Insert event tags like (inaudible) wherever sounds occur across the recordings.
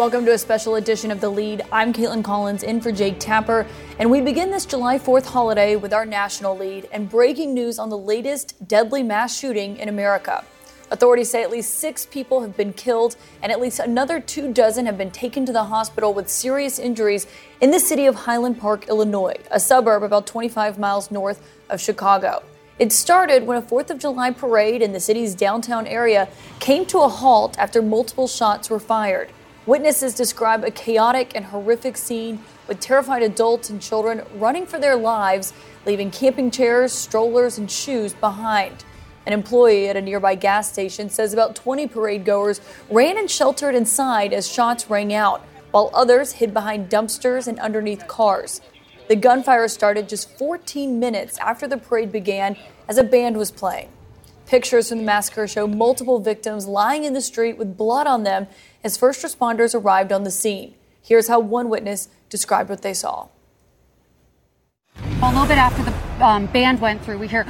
Welcome to a special edition of The Lead. I'm Kaitlan Collins in for Jake Tapper, and we begin this July 4th holiday with our national lead and breaking news on the latest deadly mass shooting in America. Authorities say at least six people have been killed and at least another two dozen have been taken to the hospital with serious injuries in the city of Highland Park, Illinois, a suburb about 25 miles north of Chicago. It started when a 4th of July parade in the city's downtown area came to a halt after multiple shots were fired. Witnesses describe a chaotic and horrific scene with terrified adults and children running for their lives, leaving camping chairs, strollers, and shoes behind. An employee at a nearby gas station says about 20 parade goers ran and sheltered inside as shots rang out, while others hid behind dumpsters and underneath cars. The gunfire started just 14 minutes after the parade began as a band was playing. Pictures from the massacre show multiple victims lying in the street with blood on them as first responders arrived on the scene. Here's how one witness described what they saw. A little bit after the um, band went through, we hear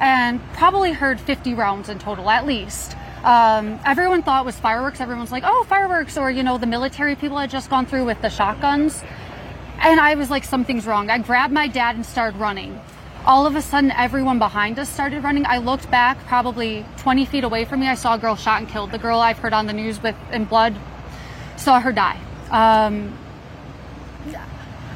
and probably heard 50 rounds in total at least. Um, everyone thought it was fireworks. Everyone's like, oh, fireworks, or, you know, the military people had just gone through with the shotguns. And I was like, something's wrong. I grabbed my dad and started running. All of a sudden, everyone behind us started running. I looked back, probably 20 feet away from me. I saw a girl shot and killed. The girl I've heard on the news with in blood, saw her die. Um,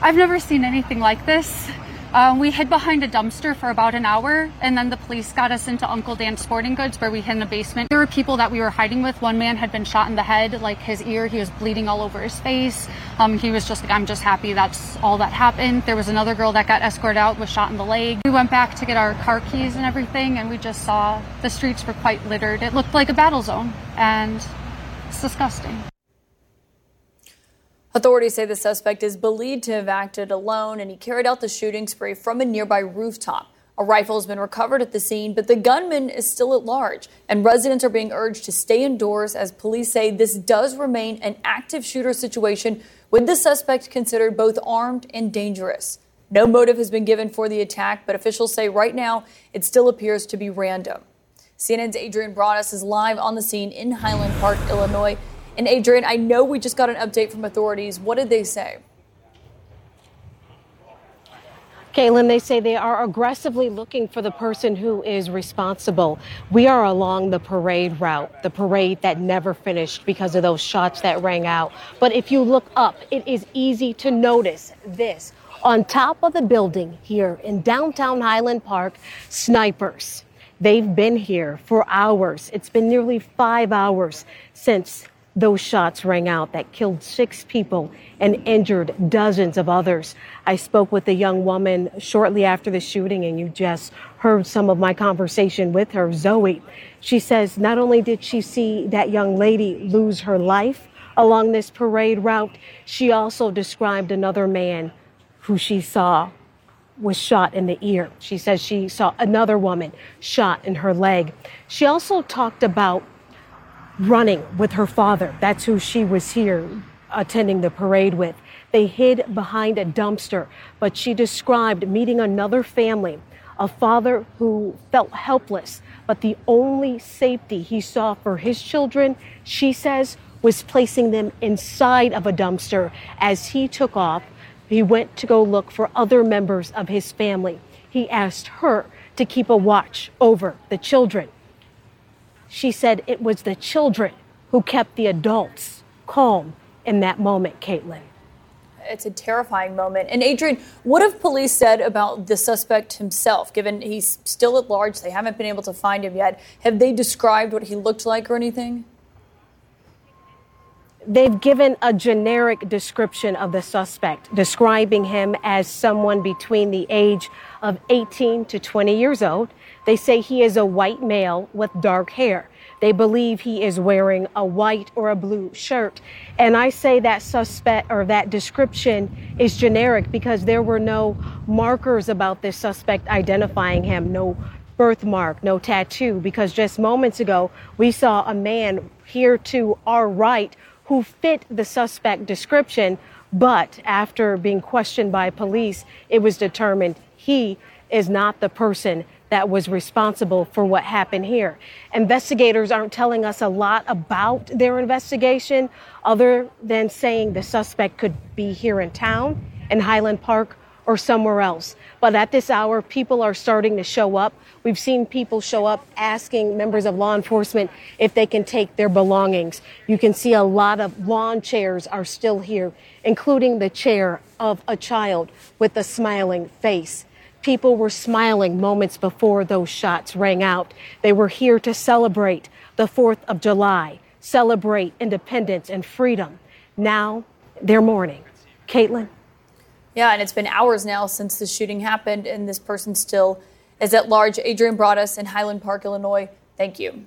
I've never seen anything like this. Um, we hid behind a dumpster for about an hour, and then the police got us into Uncle Dan's Sporting Goods, where we hid in the basement. There were people that we were hiding with. One man had been shot in the head, like his ear. He was bleeding all over his face. Um, he was just like, "I'm just happy that's all that happened." There was another girl that got escorted out, was shot in the leg. We went back to get our car keys and everything, and we just saw the streets were quite littered. It looked like a battle zone, and it's disgusting. Authorities say the suspect is believed to have acted alone and he carried out the shooting spree from a nearby rooftop. A rifle has been recovered at the scene, but the gunman is still at large, and residents are being urged to stay indoors as police say this does remain an active shooter situation with the suspect considered both armed and dangerous. No motive has been given for the attack, but officials say right now it still appears to be random. CNN's Adrienne Broaddus is live on the scene in Highland Park, Illinois. And Adrienne, I know we just got an update from authorities. What did they say? Kaitlan, they say they are aggressively looking for the person who is responsible. We are along the parade route, the parade that never finished because of those shots that rang out. But if you look up, it is easy to notice this. On top of the building here in downtown Highland Park, snipers. They've been here for hours. It's been nearly five hours since those shots rang out that killed six people and injured dozens of others. I spoke with a young woman shortly after the shooting, and you just heard some of my conversation with her, Zoe. She says not only did she see that young lady lose her life along this parade route, she also described another man who she saw was shot in the ear. She says she saw another woman shot in her leg. She also talked about running with her father. That's who she was here attending the parade with. They hid behind a dumpster, but she described meeting another family, a father who felt helpless, but the only safety he saw for his children, she says, was placing them inside of a dumpster as he took off. He went to go look for other members of his family. He asked her to keep a watch over the children. She said it was the children who kept the adults calm in that moment, Kaitlan. It's a terrifying moment. And Adrienne, what have police said about the suspect himself, given he's still at large? They haven't been able to find him yet. Have they described what he looked like or anything? they've given a generic description of the suspect, describing him as someone between the age of 18 to 20 years old. They say he is a white male with dark hair. They believe he is wearing a white or a blue shirt. And I say that suspect or that description is generic because there were no markers about this suspect identifying him, no birthmark, no tattoo, because just moments ago we saw a man here to our right who fit the suspect description, but after being questioned by police, it was determined he is not the person that was responsible for what happened here. Investigators aren't telling us a lot about their investigation other than saying the suspect could be here in town in Highland Park or somewhere else. But at this hour, people are starting to show up. We've seen people show up asking members of law enforcement if they can take their belongings. You can see a lot of lawn chairs are still here, including the chair of a child with a smiling face. People were smiling moments before those shots rang out. They were here to celebrate the 4th of July, celebrate independence and freedom. Now they're mourning. Kaitlan? Yeah, and it's been hours now since the shooting happened, and this person still is at large. Adrienne Broaddus in Highland Park, Illinois. Thank you.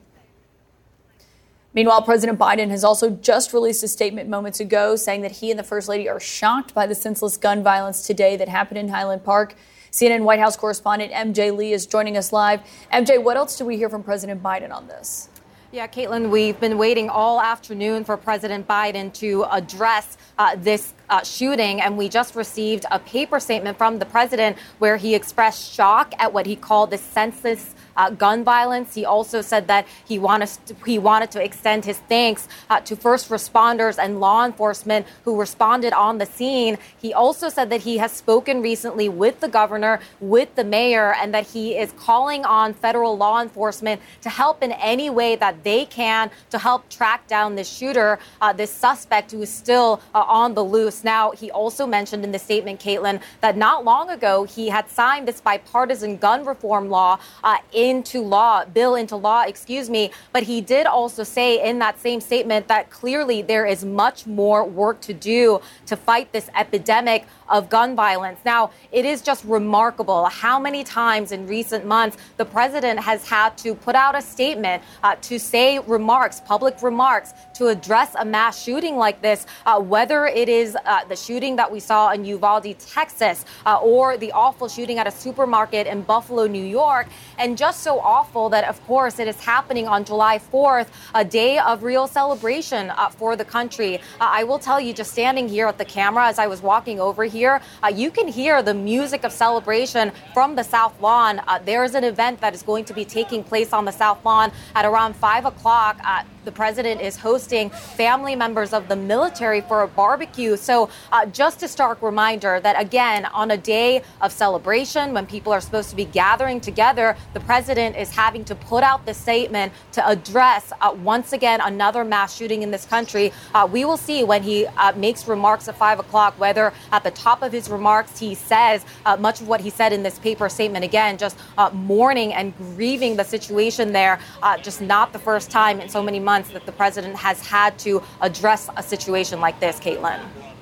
Meanwhile, President Biden has also just released a statement moments ago saying that he and the First Lady are shocked by the senseless gun violence today that happened in Highland Park. CNN White House correspondent MJ Lee is joining us live. MJ, what else do we hear from President Biden on this? Yeah, Kaitlan, we've been waiting all afternoon for President Biden to address uh, this uh, shooting, and we just received a paper statement from the president where he expressed shock at what he called the senseless uh, gun violence. He also said that he wanted to, he wanted to extend his thanks uh, to first responders and law enforcement who responded on the scene. He also said that he has spoken recently with the governor, with the mayor, and that he is calling on federal law enforcement to help in any way that they can to help track down this shooter, uh, this suspect who is still uh, on the loose. Now, he also mentioned in the statement, Kaitlan, that not long ago he had signed this bipartisan gun reform law uh, into law, bill into law, excuse me. But he did also say in that same statement that clearly there is much more work to do to fight this epidemic of gun violence. Now, it is just remarkable how many times in recent months the president has had to put out a statement uh, to say remarks, public remarks, to address a mass shooting like this, uh, whether it is uh, the shooting that we saw in Uvalde, Texas, uh, or the awful shooting at a supermarket in Buffalo, New York. And just so awful that, of course, it is happening on July 4th, a day of real celebration uh, for the country. Uh, I will tell you, just standing here at the camera as I was walking over here, uh, you can hear the music of celebration from the South Lawn. there is an event that is going to be taking place on the South Lawn at around 5 o'clock the president is hosting family members of the military for a barbecue. So, uh, just a stark reminder that, again, on a day of celebration when people are supposed to be gathering together, the president is having to put out the statement to address uh, once again another mass shooting in this country. Uh, we will see when he uh, makes remarks at 5 o'clock whether at the top of his remarks he says uh, much of what he said in this paper statement, again, just uh, mourning and grieving the situation there, just not the first time in so many months months that the president has had to address a situation like this, Kaitlan.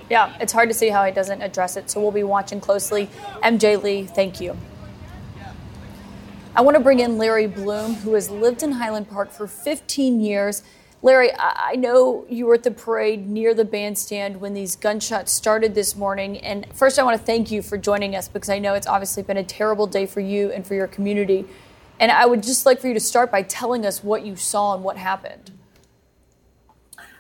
Yeah, it's hard to see how he doesn't address it, so we'll be watching closely. MJ Lee, thank you. I want to bring in Larry Bloom, who has lived in Highland Park for 15 years. Larry, I know you were at the parade near the bandstand when these gunshots started this morning. And first, I want to thank you for joining us because I know it's obviously been a terrible day for you and for your community. And I would just like for you to start by telling us what you saw and what happened.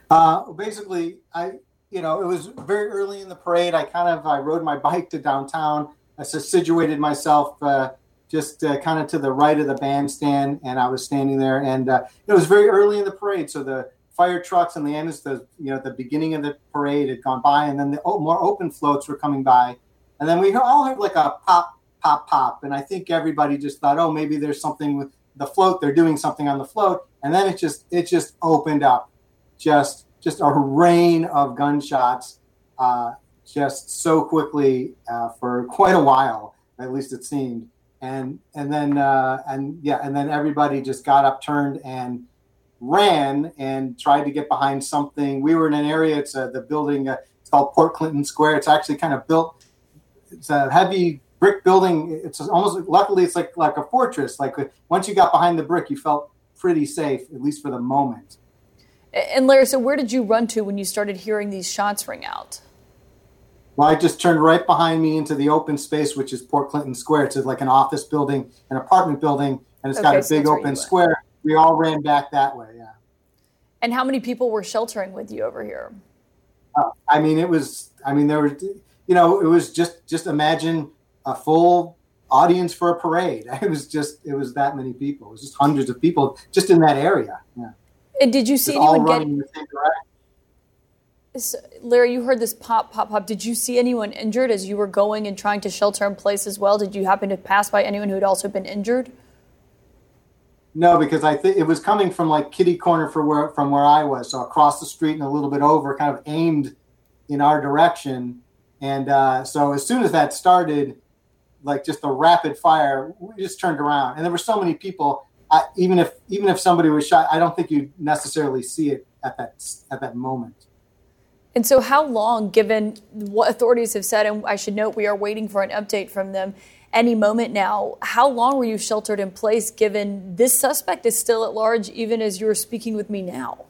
Uh, basically, I you know it was very early in the parade. I kind of I rode my bike to downtown. I situated myself uh, just uh, kind of to the right of the bandstand, and I was standing there. And uh, it was very early in the parade, so the fire trucks and the ambulance, the you know the beginning of the parade had gone by, and then the more open floats were coming by, and then we all heard like a pop, pop, pop, and I think everybody just thought, oh, maybe there's something with the float. They're doing something on the float, and then it just it just opened up just just a rain of gunshots, uh, just so quickly uh, for (laughs) quite a while. At least it seemed. And and then uh, and yeah, and then everybody just got up, turned, and ran and tried to get behind something. We were in an area. It's uh, the building. Uh, it's called Port Clinton Square. It's actually kind of built. It's a heavy brick building. It's almost luckily it's like like a fortress. Like once you got behind the brick, you felt pretty safe, at least for the moment. And Larry, so where did you run to when you started hearing these shots ring out? Well, I just turned right behind me into the open space, which is Port Clinton Square. It's like an office building, an apartment building, and it's okay, got a so big open square. We all ran back that way, yeah. And how many people were sheltering with you over here? Uh, I mean, it was. I mean, there were. You know, it was just just imagine a full audience for a parade. (laughs) It was just it was that many people. It was just hundreds of people just in that area. Yeah. And did you see anyone get? So, Larry, you heard this pop, pop, pop. Did you see anyone injured as you were going and trying to shelter in place as well? Did you happen to pass by anyone who had also been injured? No, because I think it was coming from like kitty corner for where from where I was, so across the street and a little bit over, kind of aimed in our direction. And uh, so as soon as that started, like just a rapid fire, we just turned around, and there were so many people. I, even if even if somebody was shot, I don't think you'd necessarily see it at that at that moment. And so, how long, given what authorities have said, and I should note we are waiting for an update from them any moment now, how long were you sheltered in place given this suspect is still at large, even as you're speaking with me now?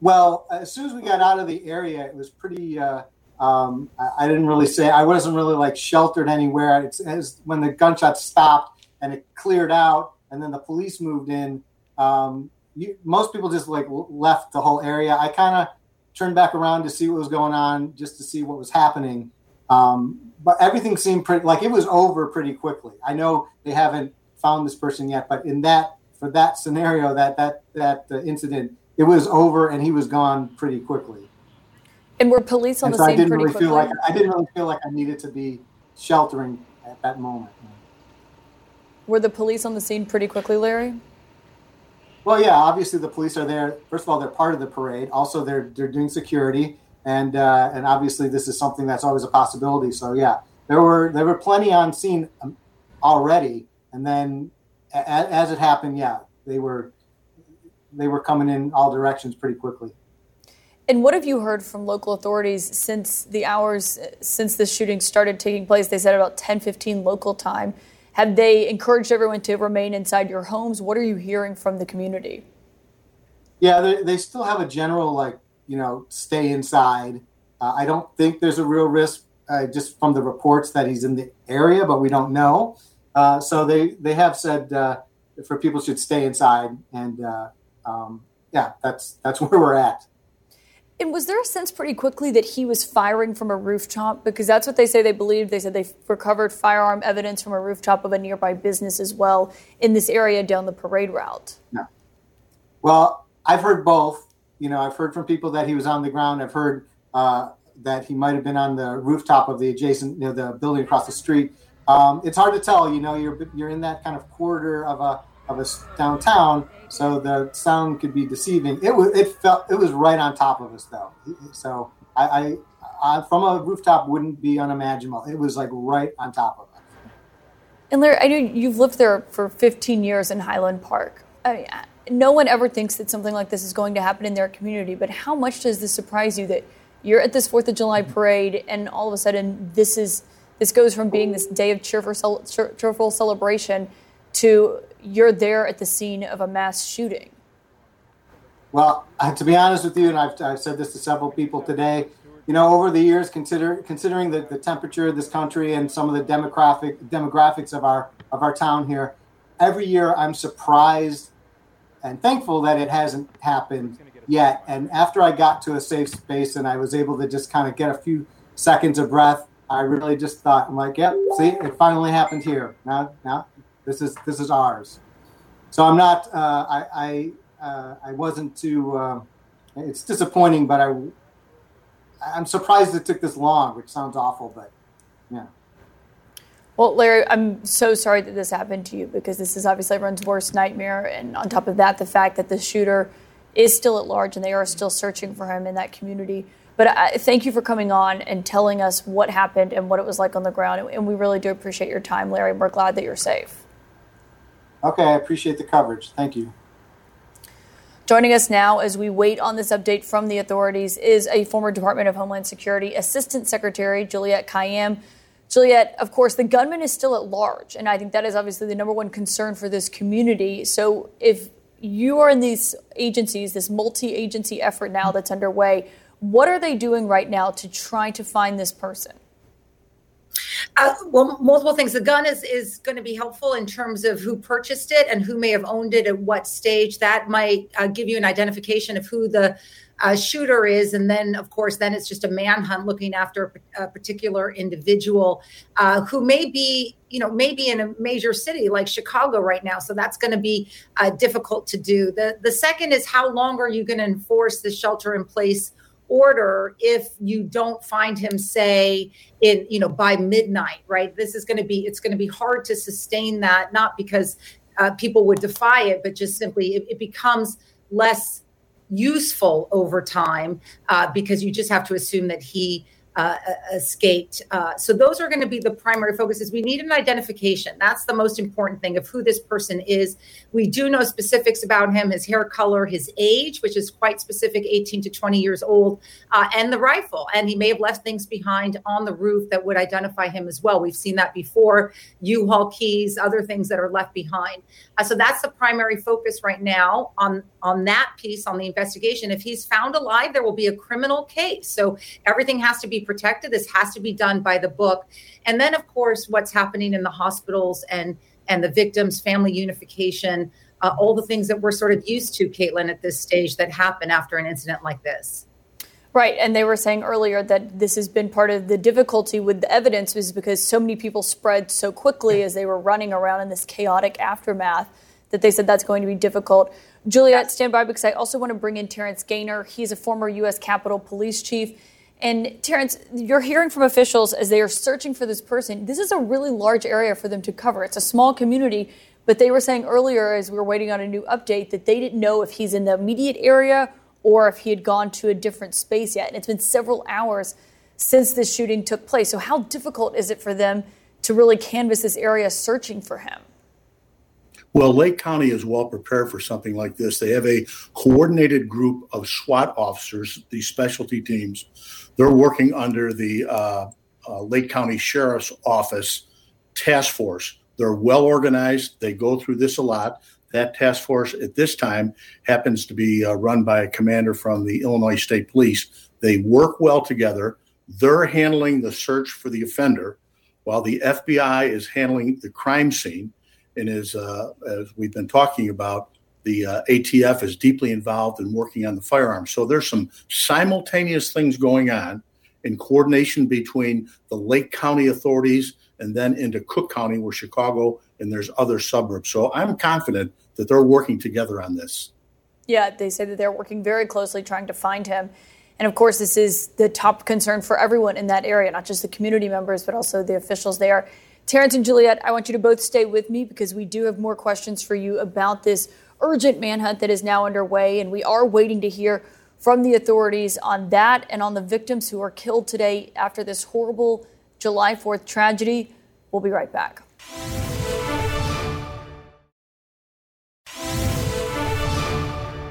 Well, as soon as we got out of the area, it was pretty. Uh, um, I, I, didn't really say I wasn't really like sheltered anywhere. It's, it's, when the gunshots stopped and it cleared out, and then the police moved in. Um, you, most people just like left the whole area. I kind of turned back around to see what was going on, just to see what was happening. Um, but everything seemed pretty like it was over pretty quickly. I know they haven't found this person yet, but in that for that scenario, that that that uh, incident, it was over and he was gone pretty quickly. And were police on and the so scene I didn't really quickly? feel like I didn't really feel like I needed to be sheltering at that moment. Were the police on the scene pretty quickly, Larry? Well, yeah, obviously the police are there. First of all, they're part of the parade. Also, they're they're doing security, and uh, and obviously this is something that's always a possibility. So yeah, there were there were plenty on scene um, already, and then a, as it happened, yeah, they were they were coming in all directions pretty quickly. And what have you heard from local authorities since the hours since the shooting started taking place? They said about 10, 15 local time. Have they encouraged everyone to remain inside your homes? What are you hearing from the community? Yeah, they, they still have a general, like, you know, stay inside. Uh, I don't think there's a real risk uh, just from the reports that he's in the area, but we don't know. Uh, so they, they have said uh, for people should stay inside. And uh, um, yeah, that's, that's (laughs) where we're at. And was there a sense pretty quickly that he was firing from a rooftop? Because that's what they say they believed. They said they recovered firearm evidence from a rooftop of a nearby business as well in this area down the parade route. No. Well, I've heard both. You know, I've heard from people that he was on the ground. I've heard uh, that he might have been on the rooftop of the adjacent, you know, the building across the street. Um, it's hard to tell. You know, you're you're in that kind of corridor of a of us downtown, so the sound could be deceiving. It was it felt it was right on top of us though, so I, I, I from a rooftop wouldn't be unimaginable. It was like right on top of us. And Larry, I know you've lived there for 15 years in Highland Park. I mean, no one ever thinks that something like this is going to happen in their community, but how much does this surprise you that you're at this Fourth of July parade and all of a sudden this is this goes from being this day of cheerful, cheerful celebration to you're there at the scene of a mass shooting? Well, to be honest with you, and I've, I've said this to several people today, you know, over the years, consider considering the, the temperature of this country and some of the demographic demographics of our of our town here, every year I'm surprised and thankful that it hasn't happened yet. And after I got to a safe space and I was able to just kind of get a few seconds of breath, I really just thought, I'm like, yep, see, it finally happened here. Now, now this is this is ours. So I'm not. Uh, I I, uh, I wasn't too. Uh, it's disappointing, but I I'm surprised it took this long, which sounds awful, but yeah. Well, Larry, I'm so sorry that this happened to you because this is obviously everyone's worst nightmare. And on top of that, the fact that the shooter is still at large and they are still searching for him in that community. But I, thank you for coming on and telling us what happened and what it was like on the ground. And we really do appreciate your time, Larry. We're glad that you're safe. Okay, I appreciate the coverage. Thank you. Joining us now as we wait on this update from the authorities is a former Department of Homeland Security Assistant Secretary, Juliette Kayyem. Juliette, of course, the gunman is still at large, and I think that is obviously the number one concern for this community. So if you are in these agencies, this multi agency effort now that's underway, what are they doing right now to try to find this person? Uh, well, multiple things. The gun is is going to be helpful in terms of who purchased it and who may have owned it at what stage. That might uh, give you an identification of who the uh, shooter is, and then of course, then it's just a manhunt looking after a, a particular individual uh, who may be, you know, maybe in a major city like Chicago right now. So that's going to be uh, difficult to do. The the second is how long are you going to enforce the shelter in place? Order if you don't find him say in you know by midnight right? This is going to be it's going to be hard to sustain that not because uh, people would defy it but just simply it, it becomes less useful over time uh, because you just have to assume that he uh, escaped. Uh, so those are going to be the primary focuses. We need an identification. That's the most important thing of who this person is. We do know specifics about him: his hair color, his age, which is quite specific, 18 to 20 years old, uh, and the rifle. And he may have left things behind on the roof that would identify him as well. We've seen that before: U-Haul keys, other things that are left behind. Uh, so that's the primary focus right now on on that piece on the investigation. If he's found alive, there will be a criminal case. So everything has to be protected. This has to be done by the book. And then, of course, what's happening in the hospitals and and the victims' family unification, uh, all the things that we're sort of used to, Kaitlan, at this stage that happen after an incident like this. Right, and they were saying earlier that this has been part of the difficulty with the evidence was because so many people spread so quickly as they were running around in this chaotic aftermath that they said that's going to be difficult. Juliette, stand by because I also want to bring in Terrance Gainer. He's a former U.S. Capitol Police Chief. And Terrance, you're hearing from officials as they are searching for this person. This is a really large area for them to cover. It's a small community, but they were saying earlier, as we were waiting on a new update, that they didn't know if he's in the immediate area or if he had gone to a different space yet. And it's been several hours since this shooting took place. So, how difficult is it for them to really canvass this area searching for him? Well, Lake County is well prepared for something like this. They have a coordinated group of SWAT officers, these specialty teams. They're working under the uh, uh, Lake County Sheriff's Office task force. They're well organized. They go through this a lot. That task force at this time happens to be uh, run by a commander from the Illinois State Police. They work well together. They're handling the search for the offender while the FBI is handling the crime scene and as uh, as we've been talking about, the uh, ATF is deeply involved in working on the firearms. So there's some simultaneous things going on in coordination between the Lake County authorities and then into Cook County, where Chicago and there's other suburbs. So I'm confident that they're working together on this. Yeah, they say that they're working very closely trying to find him. And of course, this is the top concern for everyone in that area, not just the community members, but also the officials there. Terrance and Juliette, I want you to both stay with me because we do have more questions for you about this urgent manhunt that is now underway. And we are waiting to hear from the authorities on that and on the victims who are killed today after this horrible July 4th tragedy. We'll be right back.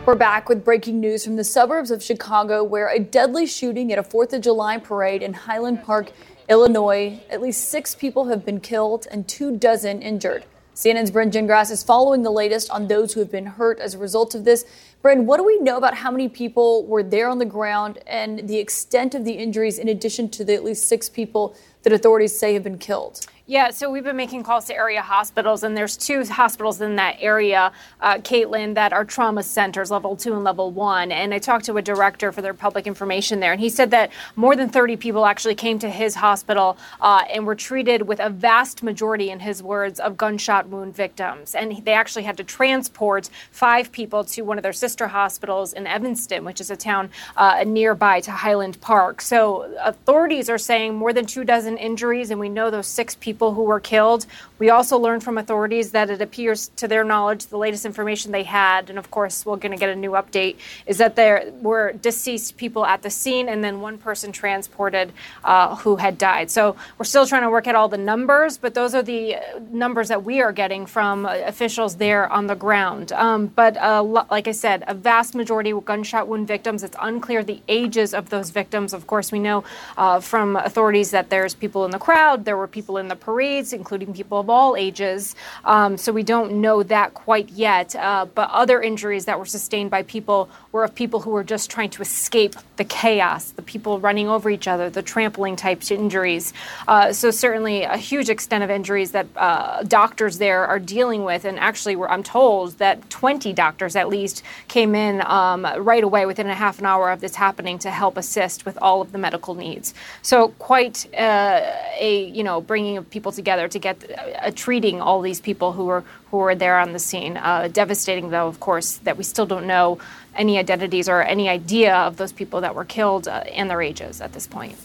We're back with breaking news from the suburbs of Chicago, where a deadly shooting at a 4th of July parade in Highland Park Illinois, at least six people have been killed and two dozen injured. CNN's Brynn Gingras is following the latest on those who have been hurt as a result of this. Brynn, what do we know about how many people were there on the ground and the extent of the injuries in addition to the at least six people that authorities say have been killed? Yeah, so we've been making calls to area hospitals, and there's two hospitals in that area, uh, Kaitlan, that are trauma centers, level two and level one. And I talked to a director for their public information there, and he said that more than 30 people actually came to his hospital uh, and were treated with a vast majority, in his words, of gunshot wound victims. And they actually had to transport five people to one of their sister hospitals in Evanston, which is a town uh, nearby to Highland Park. So authorities are saying more than two dozen injuries, and we know those six people people who were killed. We also learned from authorities that it appears, to their knowledge, the latest information they had, and of course, we're going to get a new update, is that there were deceased people at the scene and then one person transported uh, who had died. So we're still trying to work out all the numbers, but those are the uh, numbers that we are getting from uh, officials there on the ground. Um, but uh, like I said, a vast majority of gunshot wound victims. It's unclear the ages of those victims. Of course, we know uh, from authorities that there's people in the crowd, there were people in the parades, including people of all ages. Um, so we don't know that quite yet. Uh, but other injuries that were sustained by people were of people who were just trying to escape the chaos, the people running over each other, the trampling type injuries. Uh, so certainly a huge extent of injuries that uh, doctors there are dealing with. And actually, I'm told that 20 doctors at least came in um, right away within a half an hour of this happening to help assist with all of the medical needs. So quite uh, a you know bringing of people together to get uh, treating all these people who were who were there on the scene. Uh, devastating, though, of course, that we still don't know any identities or any idea of those people that were killed uh, and their ages at this point.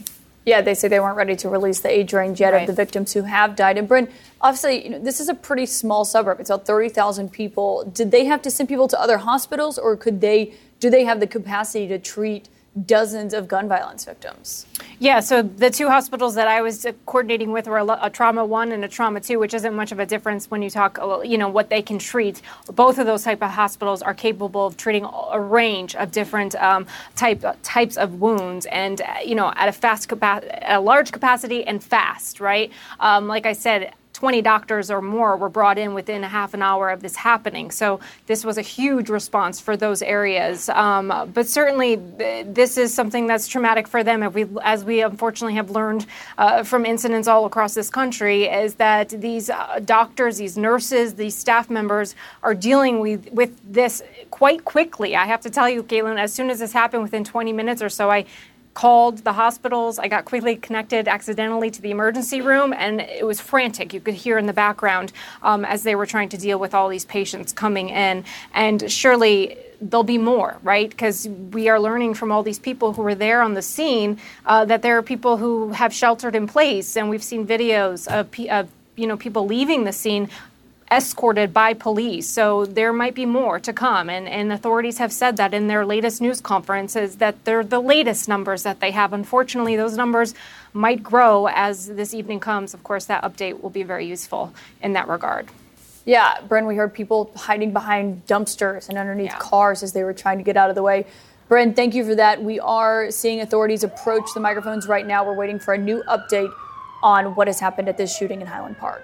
Yeah, they say they weren't ready to release the age range yet right. of the victims who have died. And Brynn, obviously, you know, this is a pretty small suburb. It's about 30,000 people. Did they have to send people to other hospitals, or could they? Do they have the capacity to treat dozens of gun violence victims. Yeah, so the two hospitals that I was coordinating with were a, trauma one and a trauma two, which isn't much of a difference when you talk, uh, you know, what they can treat. Both of those type of hospitals are capable of treating a range of different um, type types of wounds, and uh, you know, at a fast, capa- a large capacity and fast, right? Um, like I said 20 doctors or more were brought in within a half an hour of this happening. So this was a huge response for those areas. Um, but certainly, th- this is something that's traumatic for them. We, as we unfortunately have learned uh, from incidents all across this country, is that these uh, doctors, these nurses, these staff members are dealing with, with this quite quickly. I have to tell you, Kaitlan, as soon as this happened, within 20 minutes or so, I called the hospitals. I got quickly connected accidentally to the emergency room, and it was frantic. You could hear in the background um, as they were trying to deal with all these patients coming in. And surely there'll be more, right? Because we are learning from all these people who were there on the scene uh, that there are people who have sheltered in place, and we've seen videos of, of you know people leaving the scene escorted by police. So there might be more to come. And, and authorities have said that in their latest news conferences that they're the latest numbers that they have. Unfortunately, those numbers might grow as this evening comes. Of course, that update will be very useful in that regard. Yeah, Brynn, we heard people hiding behind dumpsters and underneath yeah. cars as they were trying to get out of the way. Brynn, thank you for that. We are seeing authorities approach the microphones right now. We're waiting for a new update on what has happened at this shooting in Highland Park.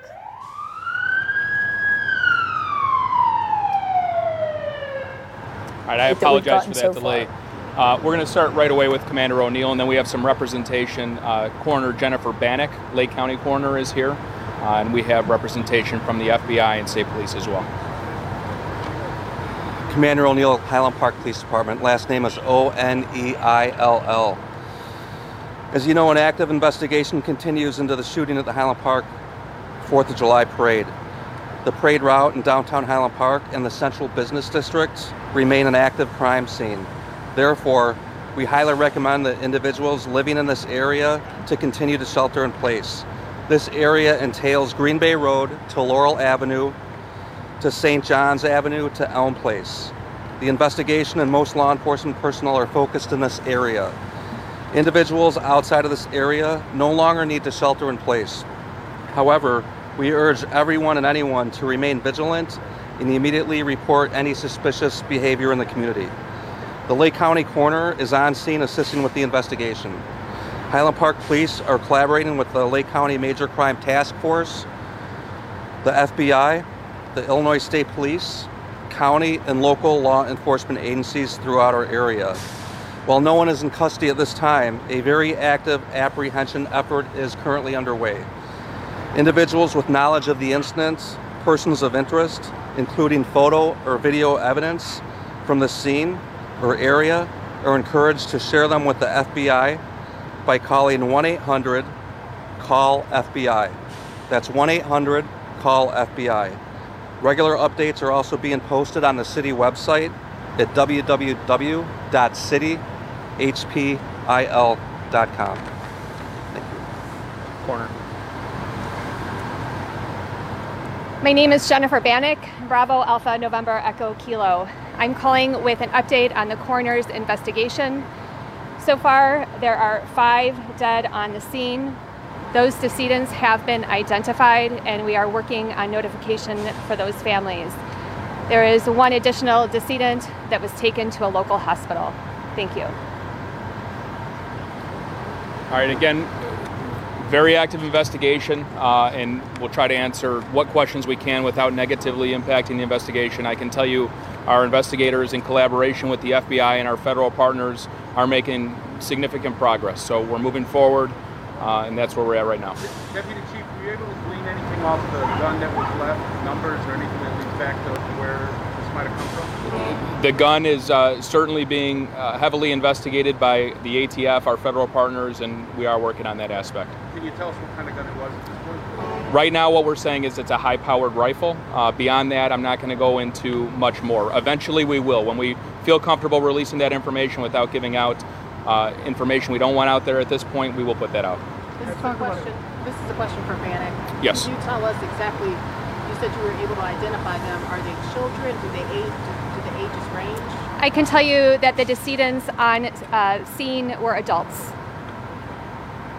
All right, I apologize for that so delay. Uh, we're going to start right away with Commander O'Neill, and then we have some representation. Uh, Coroner Jennifer Banek, Lake County Coroner, is here, uh, and we have representation from the FBI and State Police as well. Commander O'Neill, Highland Park Police Department. Last name is O N E I L L. As you know, an active investigation continues into the shooting at the Highland Park 4th of July parade. The parade route in downtown Highland Park and the central business districts remain an active crime scene. Therefore, we highly recommend that individuals living in this area to continue to shelter in place. This area entails Green Bay Road to Laurel Avenue to St. John's Avenue to Elm Place. The investigation and most law enforcement personnel are focused in this area. Individuals outside of this area no longer need to shelter in place. However, we urge everyone and anyone to remain vigilant and immediately report any suspicious behavior in the community. The Lake County coroner is on scene assisting with the investigation. Highland Park Police are collaborating with the Lake County Major Crime Task Force, the FBI, the Illinois State Police, county and local law enforcement agencies throughout our area. While no one is in custody at this time, a very active apprehension effort is currently underway. Individuals with knowledge of the incidents, persons of interest, including photo or video evidence from the scene or area, are encouraged to share them with the FBI by calling 1 800 CALL FBI. That's 1 800 CALL FBI. Regular updates are also being posted on the city website at www.cityhpil.com. Thank you. Corner. My name is Jennifer Banek, Bravo Alpha November Echo Kilo. I'm calling with an update on the coroner's investigation. So far, there are five dead on the scene. Those decedents have been identified, and we are working on notification for those families. There is one additional decedent that was taken to a local hospital. Thank you. All right, again, very active investigation, uh, and we'll try to answer what questions we can without negatively impacting the investigation. I can tell you our investigators, in collaboration with the FBI and our federal partners, are making significant progress. So we're moving forward, uh, and that's where we're at right now. Deputy Chief, were you able to glean anything off the gun that was left, numbers or anything that leads back to where this might have come from? The gun is uh, certainly being uh, heavily investigated by the ATF, our federal partners, and we are working on that aspect. Can you tell us what kind of gun it was at this point? Right now, what we're saying is it's a high powered rifle. Uh, beyond that, I'm not going to go into much more. Eventually, we will. When we feel comfortable releasing that information without giving out uh, information we don't want out there at this point, we will put that out. This is a question. This is a question for Banek. Yes. Can you tell us exactly? You said you were able to identify them. Are they children? Do they age? Do the ages range? I can tell you that the decedents on uh, scene were adults.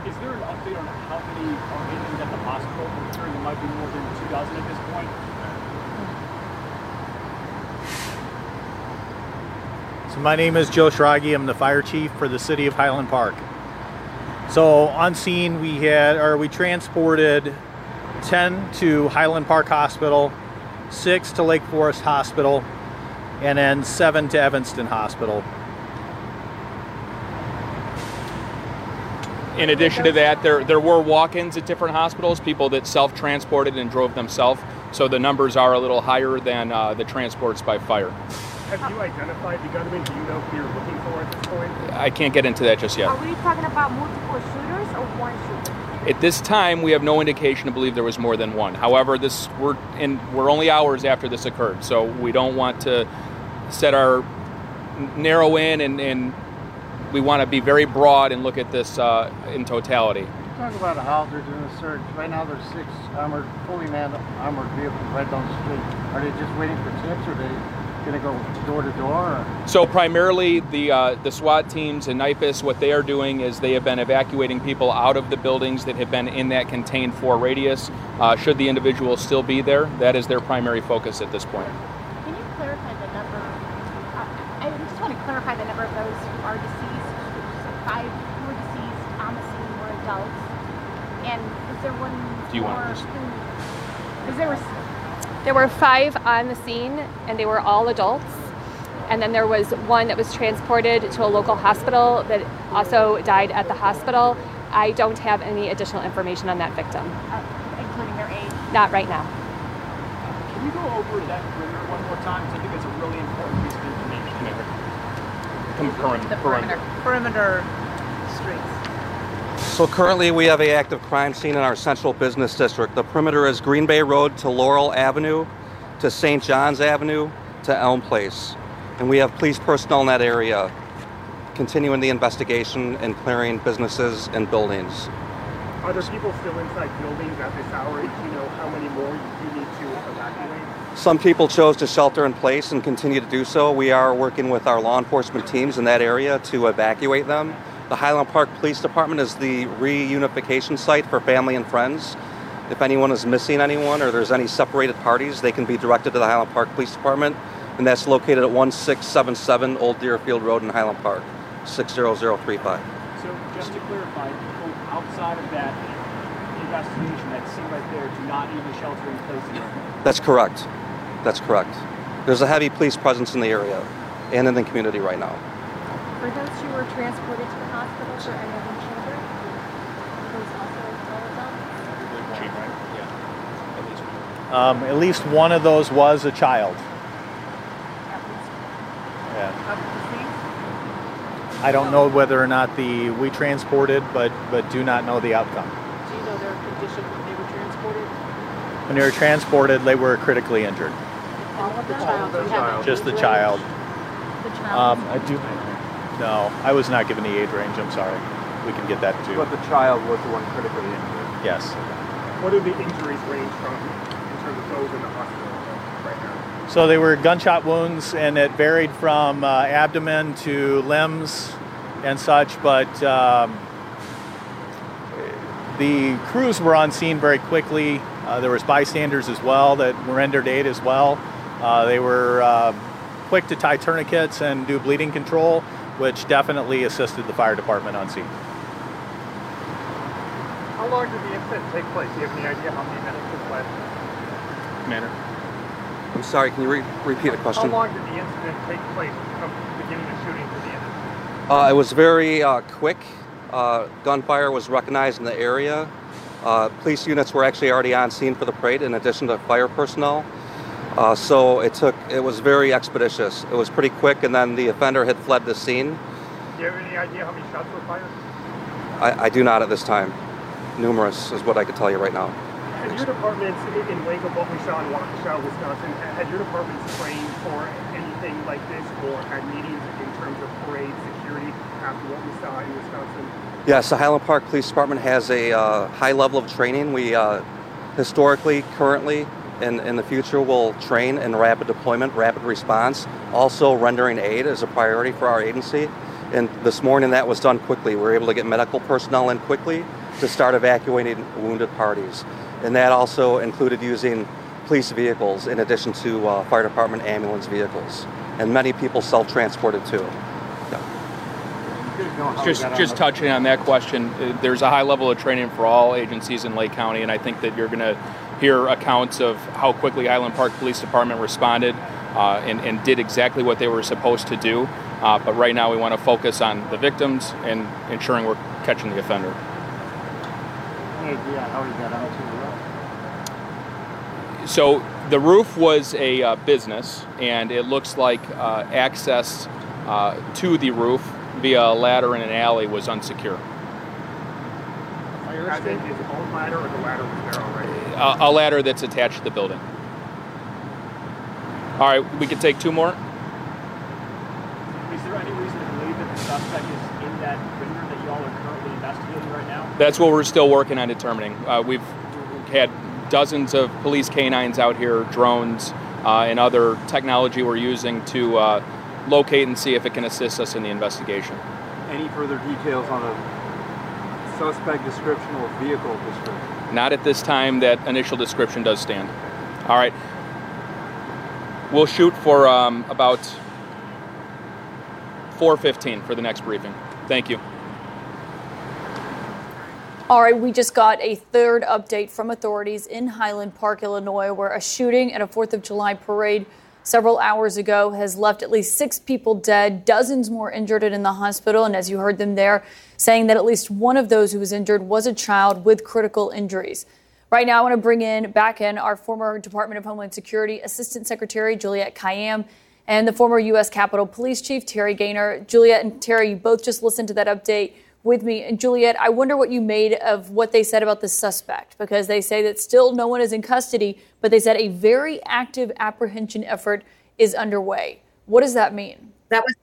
Is there an update on how many are in at the hospital? I'm hearing there might be more than two dozen at this point. So my name is Joe Schrage. I'm the fire chief for the city of Highland Park. So on scene, we had or we transported 10 to Highland Park Hospital, six to Lake Forest Hospital, and then seven to Evanston Hospital. In addition to that, there there were walk-ins at different hospitals, people that self-transported and drove themselves. So the numbers are a little higher than uh, the transports by fire. Have you identified the gunman? Do you know who you're looking for at this point? I can't get into that just yet. Are we talking about multiple shooters or one shooter? At this time, we have no indication to believe there was more than one. However, this we're in we're only hours after this occurred, so we don't want to set our narrow in and, and we want to be very broad and look at this uh, in totality. Talk about how they're doing a search. Right now, there's six armored, fully manned armored vehicles right down the street. Are they just waiting for tips, or are they going to go door to door? or- So primarily, the uh, the SWAT teams and NIPAS, what they are doing is they have been evacuating people out of the buildings that have been in that contained four radius. Uh, should the individual still be there, that is their primary focus at this point. Can you clarify the number? Uh, I just want to clarify the number of those who are deceased. So five who were deceased on the scene were adults. And is there one Do you want to this? who? Because there was There were five on the scene, and they were all adults. And then there was one that was transported to a local hospital that also died at the hospital. I don't have any additional information on that victim. uh, including their age. Not right now. Can you go over that perimeter one more time? 'Cause I think it's a really important piece of information. The perimeter, perimeter streets. So currently, we have a active crime scene in our central business district. The perimeter is Green Bay Road to Laurel Avenue, to St. John's Avenue, to Elm Place, and we have police personnel in that area, continuing the investigation and clearing businesses and buildings. Are there people still inside buildings at this hour? Do you know how many more you need to evacuate? Some people chose to shelter in place and continue to do so. We are working with our law enforcement teams in that area to evacuate them. The Highland Park Police Department is the reunification site for family and friends. If anyone is missing anyone or there's any separated parties, they can be directed to the Highland Park Police Department, and that's located at 1677 Old Deerfield Road in Highland Park, 60035. So just to clarify, people outside of that investigation, that scene right there, do not need to shelter in place anymore. That's correct. That's correct. There's a heavy police presence in the area and in the community right now. For those who were transported to the hospital, were any of children? Those also all adults? Um, at least one of those was a child. Yeah. I don't know whether or not the we transported, but but do not know the outcome. Do you know their condition when they were transported? When they were transported, they were critically injured. All of the child. Just the child. range? The Um, child. I do. No, I was not given the age range. I'm sorry. We can get that too. But the child was the one critically injured. Yes. What do the injuries range from? In terms of those in the hospital right now? So they were gunshot wounds, and it varied from uh, abdomen to limbs and such. But um, the crews were on scene very quickly. Uh, there was bystanders as well that were rendered aid as well. Uh, they were uh, quick to tie tourniquets and do bleeding control, which definitely assisted the fire department on scene. How long did the incident take place? Do you have any idea how many minutes it lasted? Commander. I'm sorry, can you re- repeat the question? How long did the incident take place from the beginning of shooting to the end? Uh, it was very uh, quick. Uh, gunfire was recognized in the area. Uh, police units were actually already on scene for the parade, in addition to fire personnel. Uh, so it took. It was very expeditious. It was pretty quick, and then the offender had fled the scene. Do you have any idea how many shots were fired? I, I do not at this time. Numerous is what I could tell you right now. Had your departments, in in wake of what we saw in Waukesha, Wisconsin, had your departments trained for anything like this or had meetings in terms of parade security after what we saw in Wisconsin? Yes, the Highland Park Police Department has a uh, high level of training. We uh, historically, currently, and in the future will train in rapid deployment, rapid response. Also, rendering aid is a priority for our agency. And this morning, that was done quickly. We were able to get medical personnel in quickly to start evacuating wounded parties. And that also included using police vehicles in addition to uh, fire department ambulance vehicles. And many people self transported too. Just just touching on that question, uh, there's a high level of training for all agencies in Lake County, and I think that you're going to hear accounts of how quickly Highland Park Police Department responded uh, and, and did exactly what they were supposed to do. Uh, but right now, we want to focus on the victims and ensuring we're catching the offender. Any idea how he got onto the roof? So the roof was a uh, business, and it looks like uh, access uh, to the roof via a ladder in an alley was unsecure. As in his own ladder or the ladder was there already? A, a ladder that's attached to the building. All right, we can take two more. Is there any reason to believe that the suspect is in that vineyard that y'all are currently investigating right now? That's what we're still working on determining. Uh, we've had dozens of police canines out here, drones, uh, and other technology we're using to uh, locate and see if it can assist us in the investigation. Any further details on a suspect description or vehicle description? Not at this time. That initial description does stand. All right. We'll shoot for um, about 4:15 for the next briefing. Thank you. All right, we just got a third update from authorities in Highland Park, Illinois, where a shooting at a 4th of July parade several hours ago has left at least six people dead, dozens more injured and in the hospital. And as you heard them there, saying that at least one of those who was injured was a child with critical injuries. Right now, I want to bring in back in our former Department of Homeland Security Assistant Secretary Juliette Kayyem and the former U.S. Capitol Police Chief Terry Gainer. Juliette and Terry, you both just listened to that update with me. And Juliette, I wonder what you made of what they said about the suspect because they say that still no one is in custody, but they said a very active apprehension effort is underway. What does that mean? That was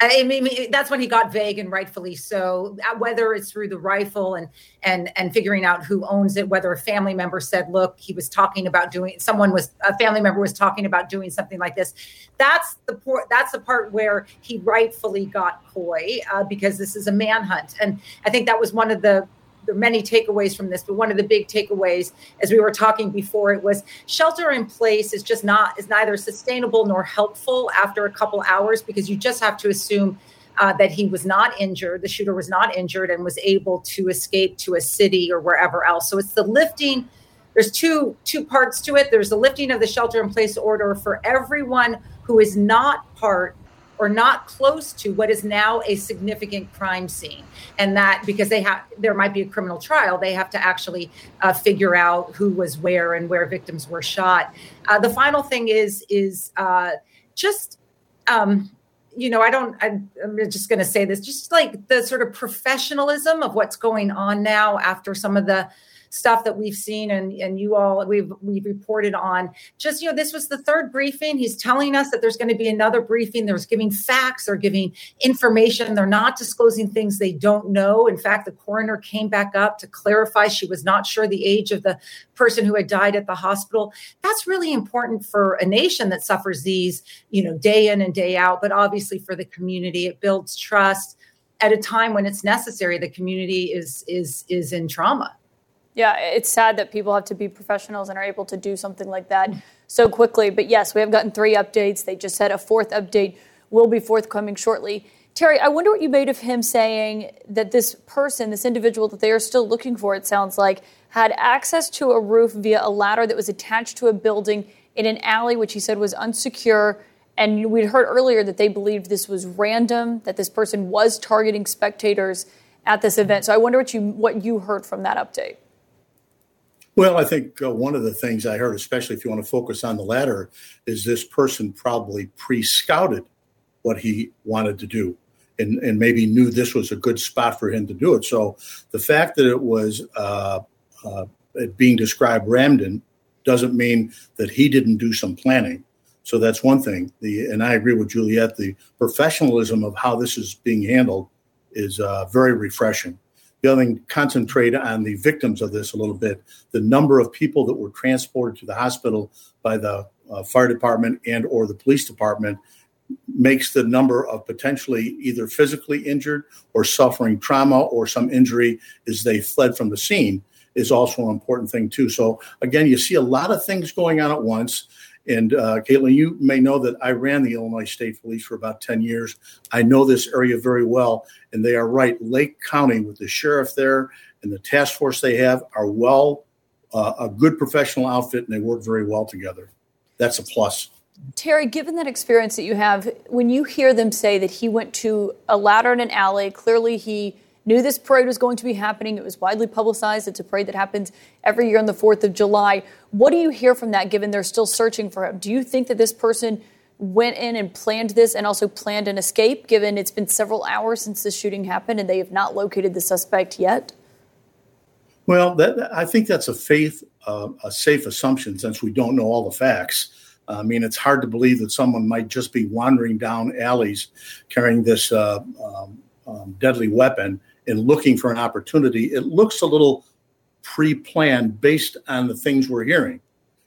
I mean, that's when he got vague, and rightfully so. Uh, Whether it's through the rifle and and and figuring out who owns it, whether a family member said, "Look, he was talking about doing," someone was a family member was talking about doing something like this. That's the part. That's the part where he rightfully got coy uh, because this is a manhunt, and I think that was one of the there are many takeaways from this, but one of the big takeaways, as we were talking before, it was shelter in place is just not is neither sustainable nor helpful after a couple hours because you just have to assume uh, that he was not injured, the shooter was not injured, and was able to escape to a city or wherever else. So it's the lifting. There's two two parts to it. There's the lifting of the shelter in place order for everyone who is not part or not close to what is now a significant crime scene. And that because they have there might be a criminal trial they have to actually uh, figure out who was where and where victims were shot. Uh, the final thing is is uh, just um, you know i don't I, i'm just going to say this just like the sort of professionalism of what's going on now after some of the stuff that we've seen and, and you all we've we've reported on. Just you know this was the third briefing. He's telling us that there's going to be another briefing there's giving facts or giving information. They're not disclosing things they don't know. In fact the coroner came back up to clarify she was not sure the age of the person who had died at the hospital. That's really important for a nation that suffers these, you know, day in and day out, but obviously for the community, it builds trust at a time when it's necessary. The community is is is in trauma. Yeah, it's sad that people have to be professionals and are able to do something like that so quickly. But yes, we have gotten three updates. They just said a fourth update will be forthcoming shortly. Terry, I wonder what you made of him saying that this person, this individual that they are still looking for, it sounds like, had access to a roof via a ladder that was attached to a building in an alley, which he said was unsecure. And we'd heard earlier that they believed this was random, that this person was targeting spectators at this event. So I wonder what you what you heard from that update. Well, I think uh, one of the things I heard, especially if you want to focus on the latter, is this person probably pre scouted what he wanted to do and, and maybe knew this was a good spot for him to do it. So the fact that it was uh, uh, being described Ramden doesn't mean that he didn't do some planning. So that's one thing. The and I agree with Juliette. The professionalism of how this is being handled is uh, very refreshing. Other thing, concentrate on the victims of this a little bit. The number of people that were transported to the hospital by the uh, fire department and or the police department makes the number of potentially either physically injured or suffering trauma or some injury as they fled from the scene is also an important thing too. So again, you see a lot of things going on at once. And uh, Kaitlan, you may know that I ran the Illinois State Police for about 10 years. I know this area very well, and they are right. Lake County, with the sheriff there and the task force they have, are well, uh, a good professional outfit, and they work very well together. That's a plus. Terry, given that experience that you have, when you hear them say that he went to a ladder in an alley, clearly he knew this parade was going to be happening. It was widely publicized. It's a parade that happens every year on the 4th of July. What do you hear from that, given they're still searching for him? Do you think that this person went in and planned this and also planned an escape, given it's been several hours since the shooting happened and they have not located the suspect yet? Well, that, I think that's a faith, uh, a safe assumption since we don't know all the facts. I mean, it's hard to believe that someone might just be wandering down alleys carrying this uh, um, um, deadly weapon and looking for an opportunity, it looks a little pre planned based on the things we're hearing.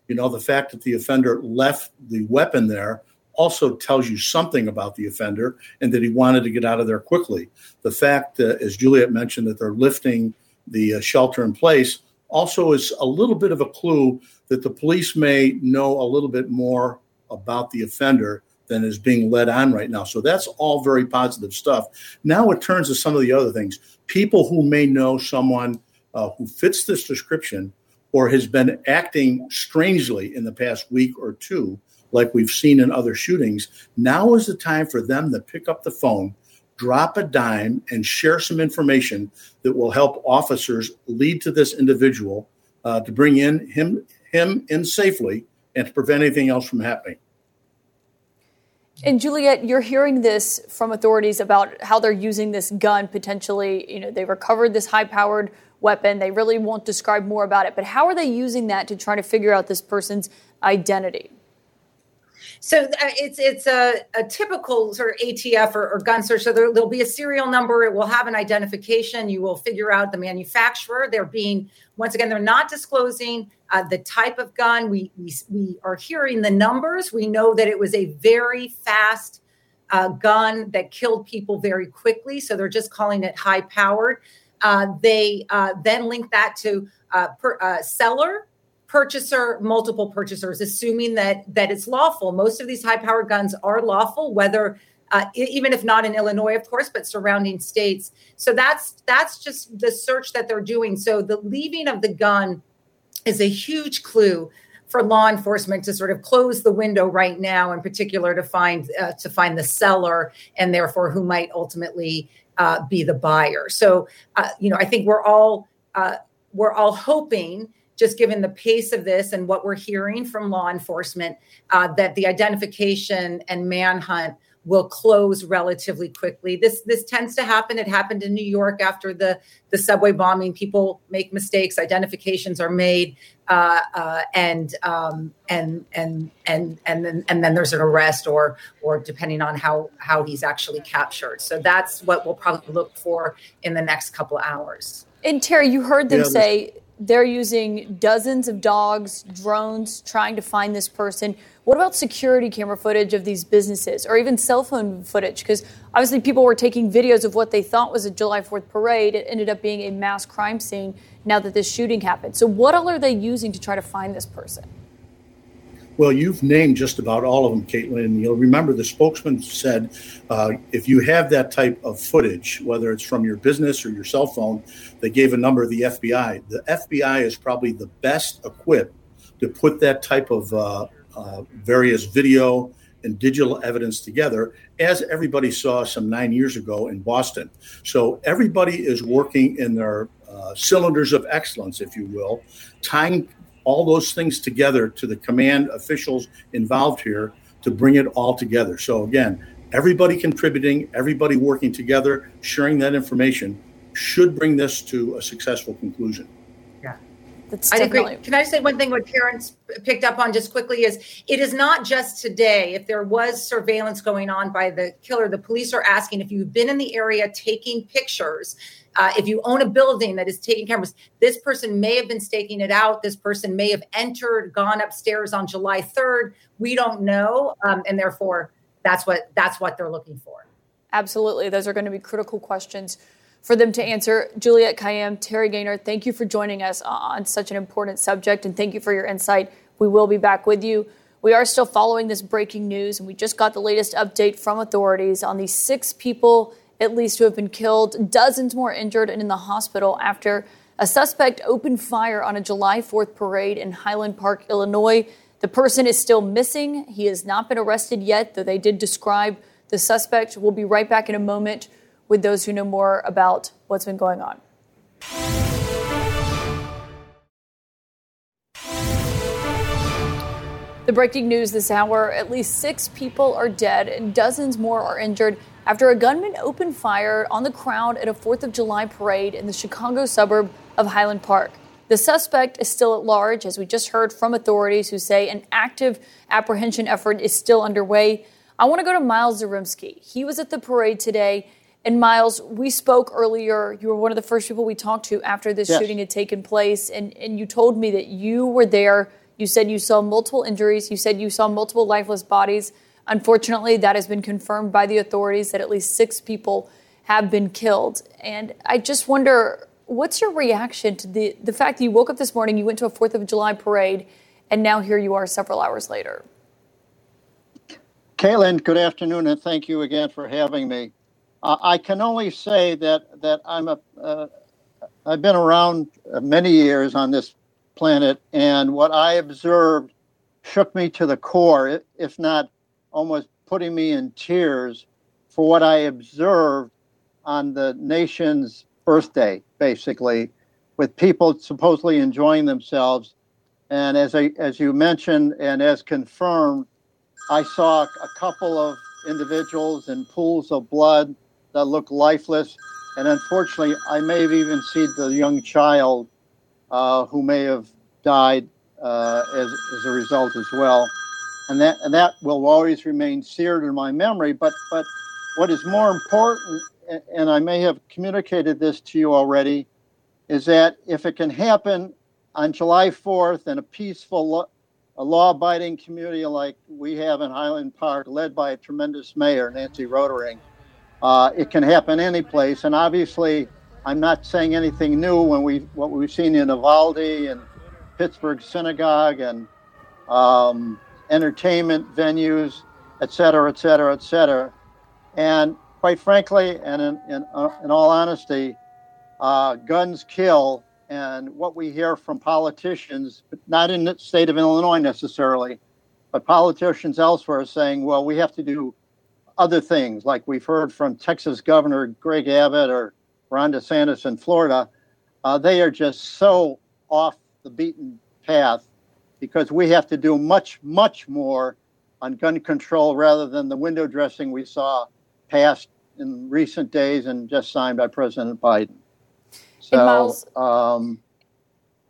You know, the fact that the offender left the weapon there also tells you something about the offender and that he wanted to get out of there quickly. The fact, uh, as Juliette mentioned, that they're lifting the uh, shelter in place also is a little bit of a clue that the police may know a little bit more about the offender than is being led on right now. So that's all very positive stuff. Now it turns to some of the other things. People who may know someone uh, who fits this description or has been acting strangely in the past week or two, like we've seen in other shootings, now is the time for them to pick up the phone, drop a dime, and share some information that will help officers lead to this individual uh, to bring in him him in safely and to prevent anything else from happening. And Juliette, you're hearing this from authorities about how they're using this gun potentially. You know, they recovered this high powered weapon. They really won't describe more about it. But how are they using that to try to figure out this person's identity? So uh, it's it's a, a, typical sort of ATF or, or gun search. So there, will be a serial number. It will have an identification. You will figure out the manufacturer. They're being once again they're not disclosing uh, the type of gun. We, we we are hearing the numbers. We know that it was a very fast uh, gun that killed people very quickly. So they're just calling it high powered. Uh, they uh, then link that to uh, per, seller purchaser, multiple purchasers, assuming that that it's lawful. Most of these high-powered guns are lawful, whether uh, even if not in Illinois, of course, but surrounding states. So that's that's just the search that they're doing. So the leaving of the gun is a huge clue for law enforcement to sort of close the window right now, in particular to find uh, to find the seller and therefore who might ultimately uh, be the buyer. So uh, you know, I think we're all uh, we're all hoping just given the pace of this and what we're hearing from law enforcement, uh, that the identification and manhunt will close relatively quickly. This this tends to happen. It happened in New York after the the subway bombing. People make mistakes. Identifications are made, uh, uh, and um, and and and and then and then there's an arrest, or or depending on how how he's actually captured. So that's what we'll probably look for in the next couple of hours. And Terry, you heard them yeah, say they're using dozens of dogs, drones, trying to find this person. What about security camera footage of these businesses or even cell phone footage? Because obviously people were taking videos of what they thought was a July 4th parade. It ended up being a mass crime scene now that this shooting happened. So, what all are they using to try to find this person? Well, you've named just about all of them, Kaitlan. You'll remember the spokesman said uh, if you have that type of footage, whether it's from your business or your cell phone, they gave a number of the FBI. The FBI is probably the best equipped to put that type of uh, uh, various video and digital evidence together, as everybody saw some nine years ago in Boston. So everybody is working in their uh, cylinders of excellence, if you will, tying all those things together to the command officials involved here to bring it all together. So again, everybody contributing, everybody working together, sharing that information should bring this to a successful conclusion. Yeah. That's I agree. Can I say one thing? What parents picked up on just quickly is it is not just today. If there was surveillance going on by the killer, the police are asking if you've been in the area taking pictures uh, if you own a building that is taking cameras, this person may have been staking it out. This person may have entered, gone upstairs on July 3rd. We don't know, um, and therefore, that's what that's what they're looking for. Absolutely, those are going to be critical questions for them to answer. Juliette Kayyem, Terry Gainer, thank you for joining us on such an important subject, and thank you for your insight. We will be back with you. We are still following this breaking news, and we just got the latest update from authorities on these six people at least who have been killed, dozens more injured and in the hospital after a suspect opened fire on a July 4th parade in Highland Park, Illinois. The person is still missing. He has not been arrested yet, though they did describe the suspect. We'll be right back in a moment with those who know more about what's been going on. The breaking news this hour at least six people are dead and dozens more are injured after a gunman opened fire on the crowd at a 4th of July parade in the Chicago suburb of Highland Park. The suspect is still at large, as we just heard from authorities who say an active apprehension effort is still underway. I want to go to Miles Zaremski. He was at the parade today. And Miles, we spoke earlier. You were one of the first people we talked to after this yes. shooting had taken place. And, and you told me that you were there. You said you saw multiple injuries. You said you saw multiple lifeless bodies. Unfortunately, that has been confirmed by the authorities that at least six people have been killed. And I just wonder what's your reaction to the, the fact that you woke up this morning, you went to a 4th of July parade, and now here you are several hours later? Kaitlan, good afternoon, and thank you again for having me. Uh, I can only say that that I'm a uh, I've been around many years on this planet, and what I observed shook me to the core, if not almost putting me in tears for what I observed on the nation's birthday, basically, with people supposedly enjoying themselves. And as I, as you mentioned, and as confirmed, I saw a couple of individuals in pools of blood that looked lifeless. And unfortunately, I may have even seen the young child uh, who may have died uh, as, as a result as well and that and that will always remain seared in my memory. But but what is more important, and I may have communicated this to you already, is that if it can happen on July 4th in a peaceful, a law-abiding community like we have in Highland Park, led by a tremendous mayor, Nancy Rotering, uh, it can happen any place. And obviously, I'm not saying anything new when we what we've seen in Uvalde and Pittsburgh Synagogue and um, entertainment venues, et cetera, et cetera, et cetera. And quite frankly, and in, in, uh, in all honesty, uh, guns kill. And what we hear from politicians, not in the state of Illinois necessarily, but politicians elsewhere saying, well, we have to do other things, like we've heard from Texas Governor Greg Abbott or Ron DeSantis in Florida. Uh, they are just so off the beaten path because we have to do much, much more on gun control rather than the window dressing we saw passed in recent days and just signed by President Biden. So, Miles, um,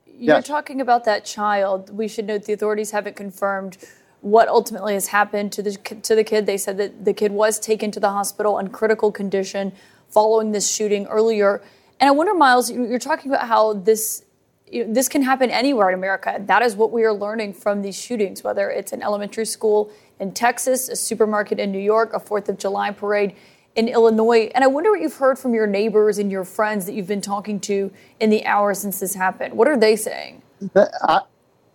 you're yes. talking about that child. We should note the authorities haven't confirmed what ultimately has happened to the to the kid. They said that the kid was taken to the hospital in critical condition following this shooting earlier. And I wonder, Miles, you're talking about how this this can happen anywhere in America. That is what we are learning from these shootings, whether it's an elementary school in Texas, a supermarket in New York, a Fourth of July parade in Illinois. And I wonder what you've heard from your neighbors and your friends that you've been talking to in the hours since this happened. What are they saying? I,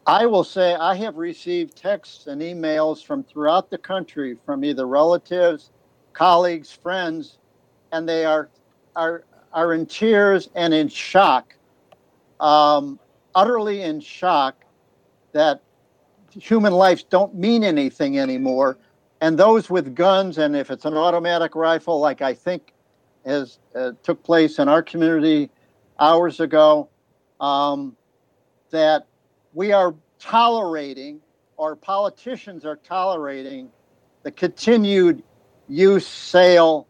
I will say I have received texts and emails from throughout the country from either relatives, colleagues, friends, and they are are are in tears and in shock, um, utterly in shock that human lives don't mean anything anymore. And those with guns, and if it's an automatic rifle, like I think has uh, took place in our community hours ago, um, that we are tolerating, or politicians are tolerating, the continued use, sale,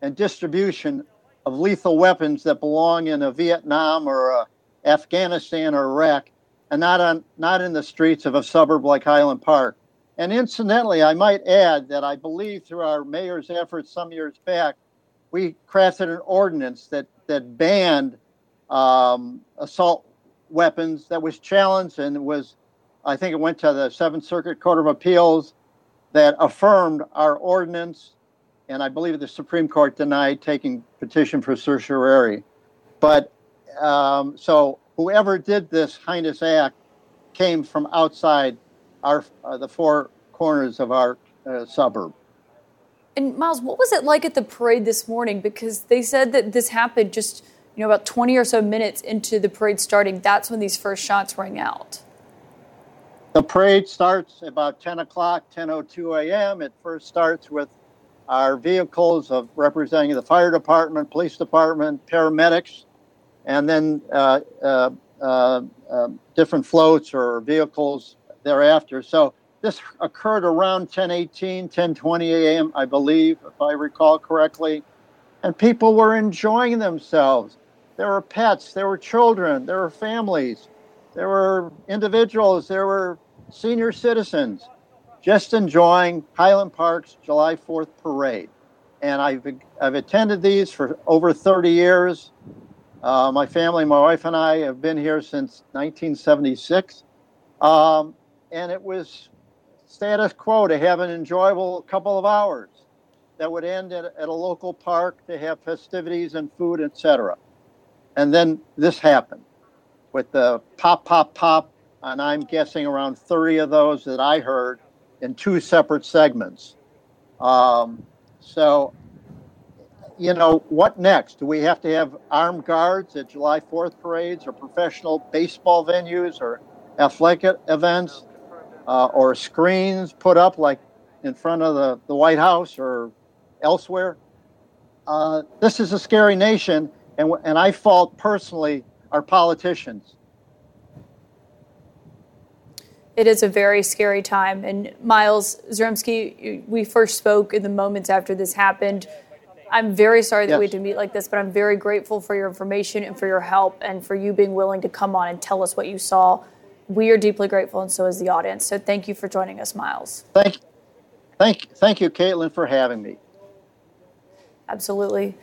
and distribution of lethal weapons that belong in a Vietnam or a Afghanistan or Iraq, and not on not in the streets of a suburb like Highland Park. And incidentally, I might add that I believe through our mayor's efforts some years back, we crafted an ordinance that that banned um, assault weapons that was challenged and was, I think it went to the Seventh Circuit Court of Appeals that affirmed our ordinance and I believe the Supreme Court denied taking petition for certiorari. But um, so whoever did this heinous act came from outside our uh, the four corners of our uh, suburb. And Miles, what was it like at the parade this morning? Because they said that this happened just you know about 20 or so minutes into the parade starting. That's when these first shots rang out. The parade starts about 10 o'clock, 10:02 a.m. It first starts with our vehicles of representing the fire department, police department, paramedics, and then uh, uh, uh, different floats or vehicles thereafter. So this occurred around 10:18, 10:20 a.m., I believe, if I recall correctly, and people were enjoying themselves. There were pets, there were children, there were families, there were individuals, there were senior citizens just enjoying Highland Park's July 4th parade. And I've, I've attended these for over 30 years. Uh, my family, my wife, and I have been here since 1976. Um, and it was status quo to have an enjoyable couple of hours that would end at, at a local park to have festivities and food, etc. And then this happened with the pop, pop, pop, and I'm guessing around 30 of those that I heard in two separate segments. Um, so, you know, what next? Do we have to have armed guards at July 4th parades or professional baseball venues or athletic events uh, or screens put up like in front of the, the White House or elsewhere? Uh, this is a scary nation, and, and I fault personally our politicians it is a very scary time. And Miles Zaremski, we first spoke in the moments after this happened. I'm very sorry that yes. we had to meet like this, but I'm very grateful for your information and for your help and for you being willing to come on and tell us what you saw. We are deeply grateful, and so is the audience. So thank you for joining us, Miles. Thank, thank, thank you, Kaitlan, for having me. Absolutely.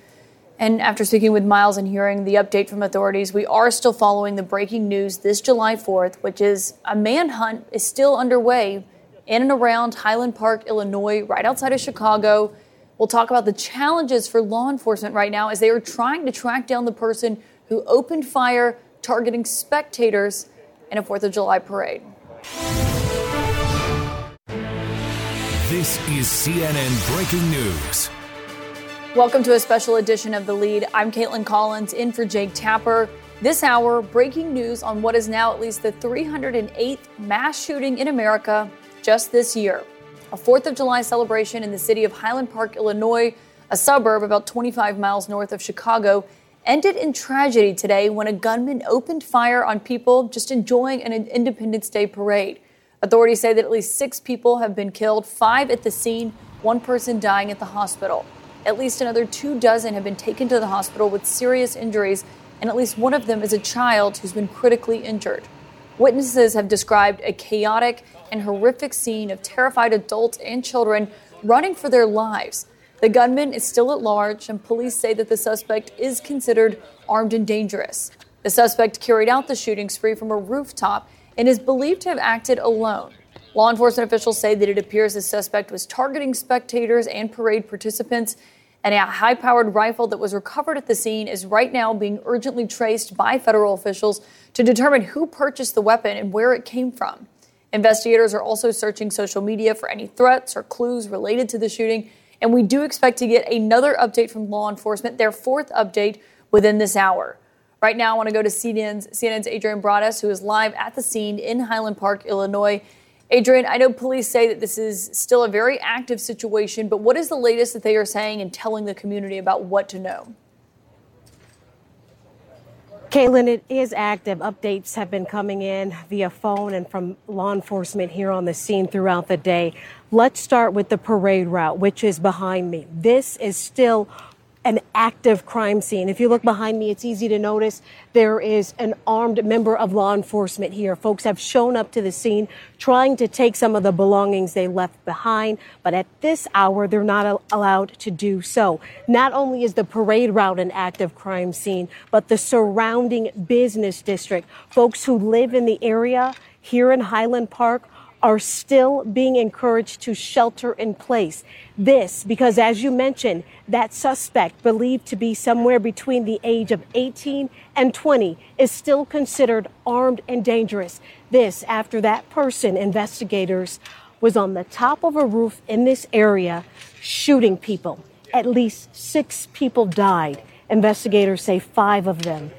And after speaking with Miles and hearing the update from authorities, we are still following the breaking news this July 4th, which is a manhunt is still underway in and around Highland Park, Illinois, right outside of Chicago. We'll talk about the challenges for law enforcement right now as they are trying to track down the person who opened fire targeting spectators in a 4th of July parade. This is CNN Breaking News. Welcome to a special edition of The Lead. I'm Kaitlan Collins in for Jake Tapper. This hour, breaking news on what is now at least the 308th mass shooting in America just this year. A 4th of July celebration in the city of Highland Park, Illinois, a suburb about 25 miles north of Chicago, ended in tragedy today when a gunman opened fire on people just enjoying an Independence Day parade. Authorities say that at least six people have been killed, five at the scene, one person dying at the hospital. At least another two dozen have been taken to the hospital with serious injuries, and at least one of them is a child who's been critically injured. Witnesses have described a chaotic and horrific scene of terrified adults and children running for their lives. The gunman is still at large, and police say that the suspect is considered armed and dangerous. The suspect carried out the shooting spree from a rooftop and is believed to have acted alone. Law enforcement officials say that it appears the suspect was targeting spectators and parade participants, and a high powered rifle that was recovered at the scene is right now being urgently traced by federal officials to determine who purchased the weapon and where it came from. Investigators are also searching social media for any threats or clues related to the shooting, and we do expect to get another update from law enforcement, their fourth update within this hour. Right now, I want to go to CNN's, CNN's Adrienne Broaddus, who is live at the scene in Highland Park, Illinois. Adrienne, I know police say that this is still a very active situation, but what is the latest that they are saying and telling the community about what to know? Kaitlan, it is active. Updates have been coming in via phone and from law enforcement here on the scene throughout the day. Let's start with the parade route, which is behind me. This is still an active crime scene. If you look behind me, it's easy to notice there is an armed member of law enforcement here. Folks have shown up to the scene trying to take some of the belongings they left behind, but at this hour, they're not allowed to do so. Not only is the parade route an active crime scene, but the surrounding business district. Folks who live in the area here in Highland Park are still being encouraged to shelter in place. This because, as you mentioned, that suspect, believed to be somewhere between the age of 18 and 20, is still considered armed and dangerous. This after that person, investigators, was on the top of a roof in this area shooting people. At least six people died. Investigators say five of them,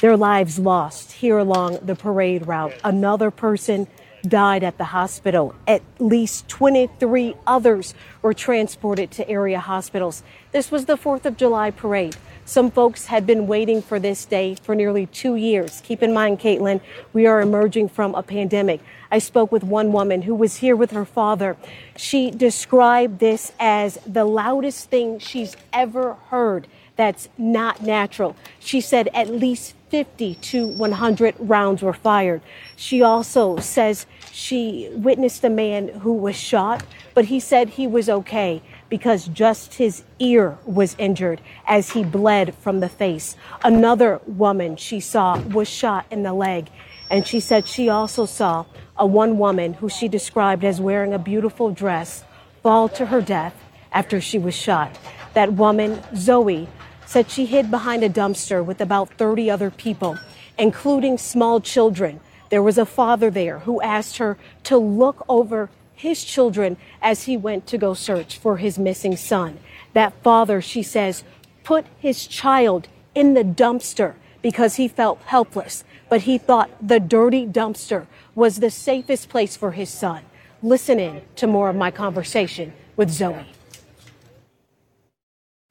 their lives lost here along the parade route. Another person died at the hospital. At least 23 others were transported to area hospitals. This was the 4th of July parade. Some folks had been waiting for this day for nearly two years. Keep in mind, Kaitlan, we are emerging from a pandemic. I spoke with one woman who was here with her father. She described this as the loudest thing she's ever heard that's not natural. She said at least 50 to 100 rounds were fired. She also says she witnessed a man who was shot, but he said he was okay because just his ear was injured as he bled from the face. Another woman she saw was shot in the leg, and she said she also saw a one woman who she described as wearing a beautiful dress fall to her death after she was shot. That woman, Zoe, said she hid behind a dumpster with about 30 other people, including small children. There was a father there who asked her to look over his children as he went to go search for his missing son. That father, she says, put his child in the dumpster because he felt helpless, but he thought the dirty dumpster was the safest place for his son. Listen in to more of my conversation with Zoe.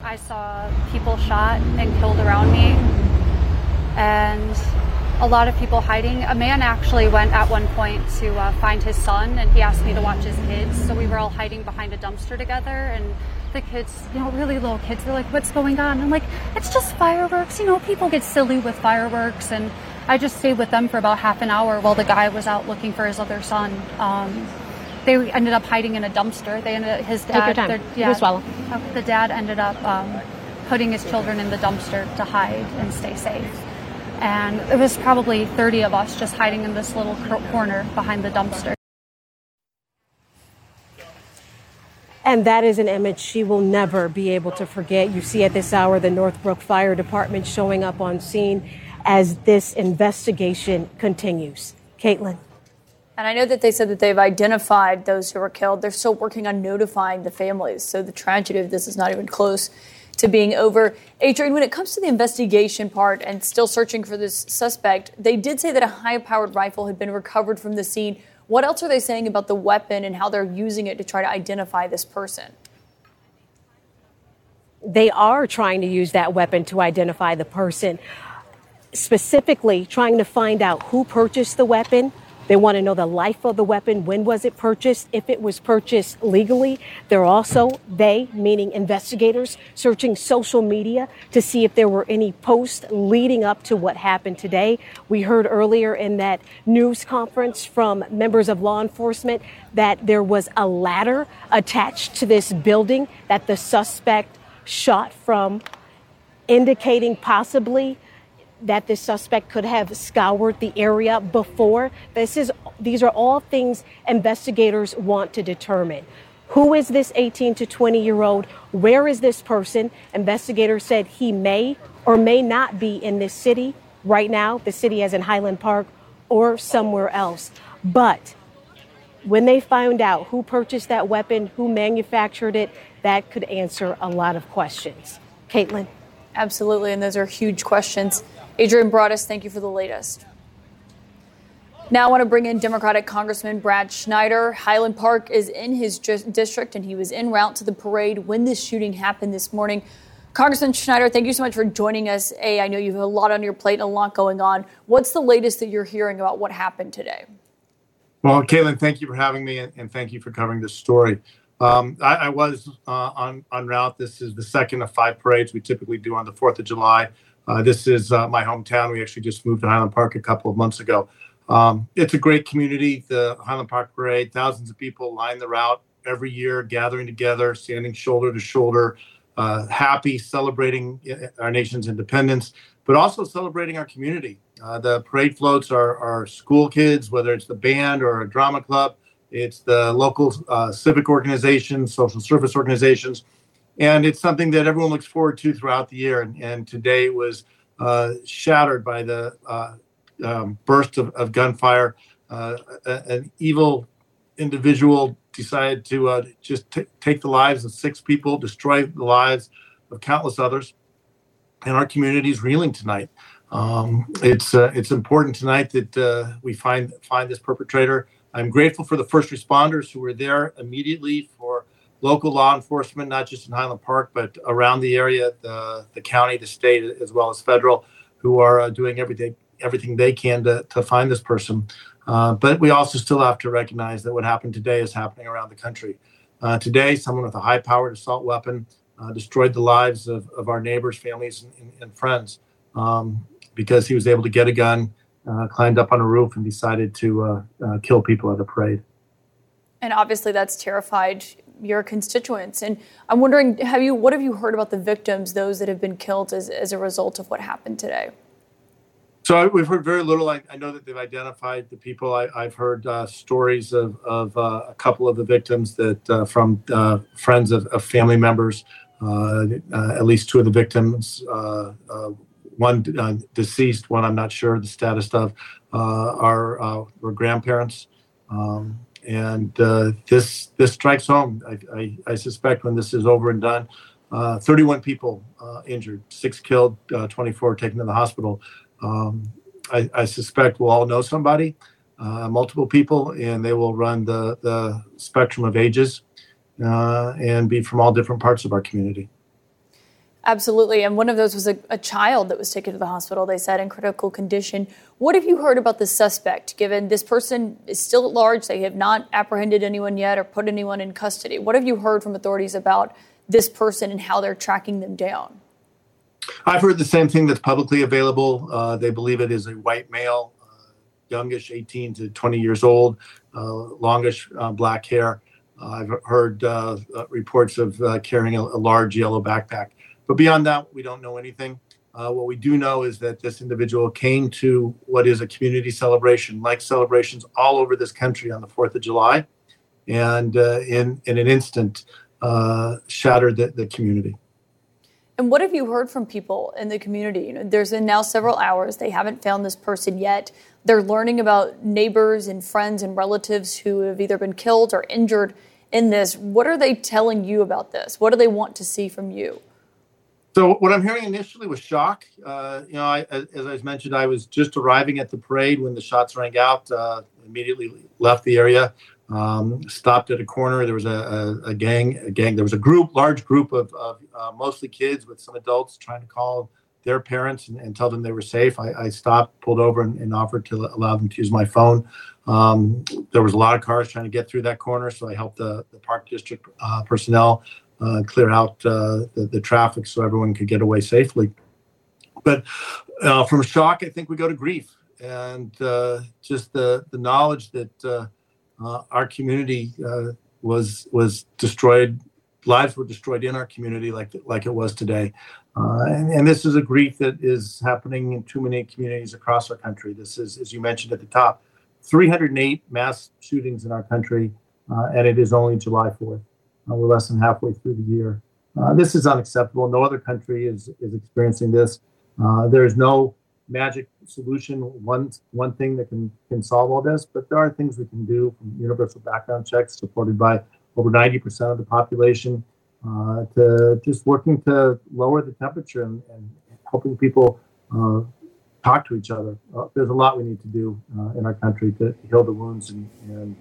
I saw people shot and killed around me, and a lot of people hiding. A man actually went at one point to uh, find his son, and he asked me to watch his kids. So we were all hiding behind a dumpster together, and the kids, you know, really little kids, they're like, "What's going on?" I'm like, "It's just fireworks." You know, people get silly with fireworks, and I just stayed with them for about half an hour while the guy was out looking for his other son. Um, they ended up hiding in a dumpster. They ended his dad. Take your time. Yeah, swallow. The dad ended up um, putting his children in the dumpster to hide and stay safe. And it was probably 30 of us just hiding in this little corner behind the dumpster. And that is an image she will never be able to forget. You see at this hour the Northbrook Fire Department showing up on scene as this investigation continues. Kaitlan. And I know that they said that they've identified those who were killed. They're still working on notifying the families. So the tragedy of this is not even close to being over. Adrienne, when it comes to the investigation part and still searching for this suspect, they did say that a high powered rifle had been recovered from the scene. What else are they saying about the weapon and how they're using it to try to identify this person? They are trying to use that weapon to identify the person, specifically trying to find out who purchased the weapon, they want to know the life of the weapon. When was it purchased? If it was purchased legally. They're also, they, meaning investigators, searching social media to see if there were any posts leading up to what happened today. We heard earlier in that news conference from members of law enforcement that there was a ladder attached to this building that the suspect shot from, indicating possibly that this suspect could have scoured the area before. This is these are all things investigators want to determine. Who is this 18 to 20 year old? Where is this person? Investigators said he may or may not be in this city right now, the city as in Highland Park, or somewhere else. But when they find out who purchased that weapon, who manufactured it, that could answer a lot of questions. Kaitlan? Absolutely, and those are huge questions. Adrienne Broaddus, thank you for the latest. Now I want to bring in Democratic Congressman Brad Schneider. Highland Park is in his district, and he was en route to the parade when this shooting happened this morning. Congressman Schneider, thank you so much for joining us. A, I know you have a lot on your plate and a lot going on. What's the latest that you're hearing about what happened today? Well, Kaitlan, thank you for having me, and thank you for covering this story. Um, I, I, was uh, on on route. This is the second of five parades we typically do on the Fourth of July. Uh, this is uh, my hometown. We actually just moved to Highland Park a couple of months ago. Um, it's a great community. The Highland Park Parade, thousands of people line the route every year, gathering together, standing shoulder to shoulder, uh, happy, celebrating uh, our nation's independence, but also celebrating our community. Uh, the parade floats are, are school kids, whether it's the band or a drama club, it's the local civic organizations, social service organizations, and it's something that everyone looks forward to throughout the year. And, and today was uh, shattered by the uh, um, burst of, of gunfire. Uh, an evil individual decided to uh, just t- take the lives of six people, destroy the lives of countless others, and our community is reeling tonight. Um, it's uh, it's important tonight that uh, we find find this perpetrator. I'm grateful for the first responders who were there immediately for local law enforcement, not just in Highland Park, but around the area, the, the county, the state, as well as federal, who are uh, doing everything everything they can to, to find this person. Uh, but we also still have to recognize that what happened today is happening around the country. Uh, today, someone with a high powered assault weapon uh, destroyed the lives of, of our neighbors, families, and, and, friends um, because he was able to get a gun, uh, climbed up on a roof, and decided to uh, kill people at a parade. And obviously, that's terrified your constituents. And I'm wondering, have you what have you heard about the victims, those that have been killed as, as a result of what happened today? So we've heard very little. I, I, know that they've identified the people. I, have heard uh, stories of, of uh, a couple of the victims that uh, from uh, friends of, of, family members. Uh, uh, at least two of the victims, one deceased, one I'm not sure the status of, are were grandparents. Um, and this this strikes home. I, I, I, suspect when this is over and done, 31 people injured, six killed, 24 taken to the hospital. Um, I, I, suspect we'll all know somebody, uh, multiple people, and they will run the, the spectrum of ages uh, and be from all different parts of our community. Absolutely. And one of those was a, a, child that was taken to the hospital, they said, in critical condition. What have you heard about the suspect, given this person is still at large? They have not apprehended anyone yet or put anyone in custody. What have you heard from authorities about this person and how they're tracking them down? I've heard the same thing that's publicly available. Uh, they believe it is a white male, uh, youngish, 18 to 20 years old, uh, longish uh, black hair. Uh, I've heard uh, reports of carrying a, a, large yellow backpack. But beyond that, we don't know anything. Uh, what we do know is that this individual came to what is a community celebration, like celebrations all over this country on the 4th of July, and uh, in, in an instant uh, shattered the, the community. And what have you heard from people in the community? You know, there's been now several hours. They haven't found this person yet. They're learning about neighbors and friends and relatives who have either been killed or injured in this. What are they telling you about this? What do they want to see from you? So what I'm hearing initially was shock. Uh, you know, I, as I mentioned, I was just arriving at the parade when the shots rang out. Uh, immediately left the area um, stopped at a corner. There was a, a, a, gang, a gang. There was a group, large group of, of uh, mostly kids with some adults trying to call their parents and, and tell them they were safe. I, I stopped, pulled over, and, and, offered to allow them to use my phone. Um, there was a lot of cars trying to get through that corner, so I helped the, the park district uh, personnel uh, clear out uh, the, the traffic so everyone could get away safely. But uh, from shock, I think we go to grief and uh, just the the knowledge that uh, our community uh, was was destroyed lives were destroyed in our community like like it was today. Uh, and, and, this is a grief that is happening in too many communities across our country. This is, as you mentioned at the top, 308 mass shootings in our country, uh, and it is only July 4th. Uh, we're less than halfway through the year. Uh, this is unacceptable. No other country is, is experiencing this. Uh, there is no magic solution, one one thing that can can solve all this, but there are things we can do from universal background checks supported by over 90% of the population uh, to just working to lower the temperature and, and helping people uh, talk to each other. Uh, there's a lot we need to do in our country to heal the wounds and, and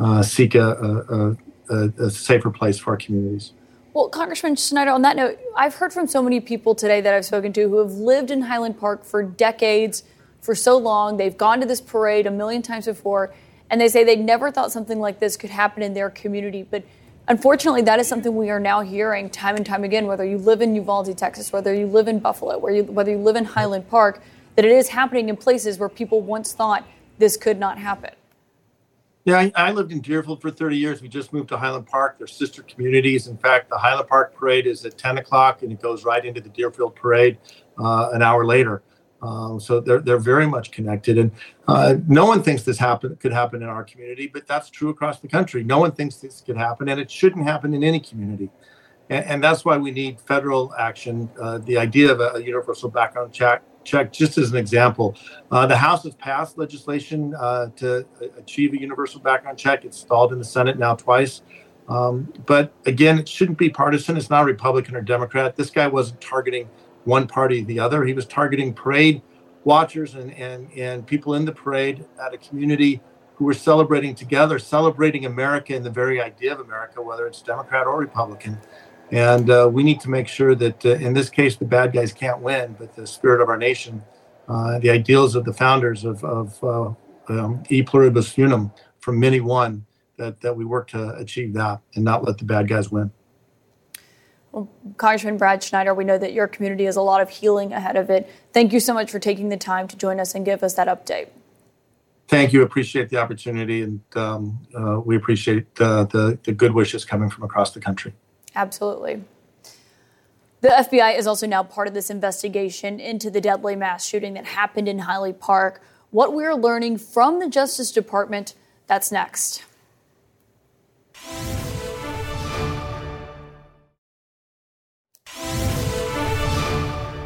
um, seek a, a, a, a safer place for our communities. Well, Congressman Schneider, on that note, I've heard from so many people today that I've spoken to who have lived in Highland Park for decades, for so long. They've gone to this parade a million times before, and they say they never thought something like this could happen in their community. But unfortunately, that is something we are now hearing time and time again, whether you live in Uvalde, Texas, whether you live in Buffalo, you, whether you live in Highland Park, that it is happening in places where people once thought this could not happen. Yeah, I, I, lived in Deerfield for 30 years. We just moved to Highland Park. They're sister communities. In fact, the Highland Park parade is at 10 o'clock and it goes right into the Deerfield parade uh, an hour later. Um, so they're, they're very much connected. And uh, no one thinks this happen, could happen in our community, but that's true across the country. No one thinks this could happen, and it shouldn't happen in any community. And, and that's why we need federal action. Uh, the idea of a, a universal background check check, just as an example. Uh, the House has passed legislation uh, to achieve a universal background check. It's stalled in the Senate now twice. Um, but again, it shouldn't be partisan. It's not Republican or Democrat. This guy wasn't targeting one party or the other. He was targeting parade watchers and, and, and people in the parade at a community who were celebrating together, celebrating America and the very idea of America, whether it's Democrat or Republican. And uh, we need to make sure that, uh, in this case, the bad guys can't win, but the spirit of our nation, uh, the ideals of the founders of, of uh, um, E pluribus unum from many one, that, that we work to achieve that and not let the bad guys win. Well, Congressman Brad Schneider, we know that your community has a lot of healing ahead of it. Thank you so much for taking the time to join us and give us that update. Thank you. Appreciate the opportunity, and um, uh, we appreciate uh, the, the good wishes coming from across the country. Absolutely. The FBI is also now part of this investigation into the deadly mass shooting that happened in Highland Park. What we're learning from the Justice Department, that's next.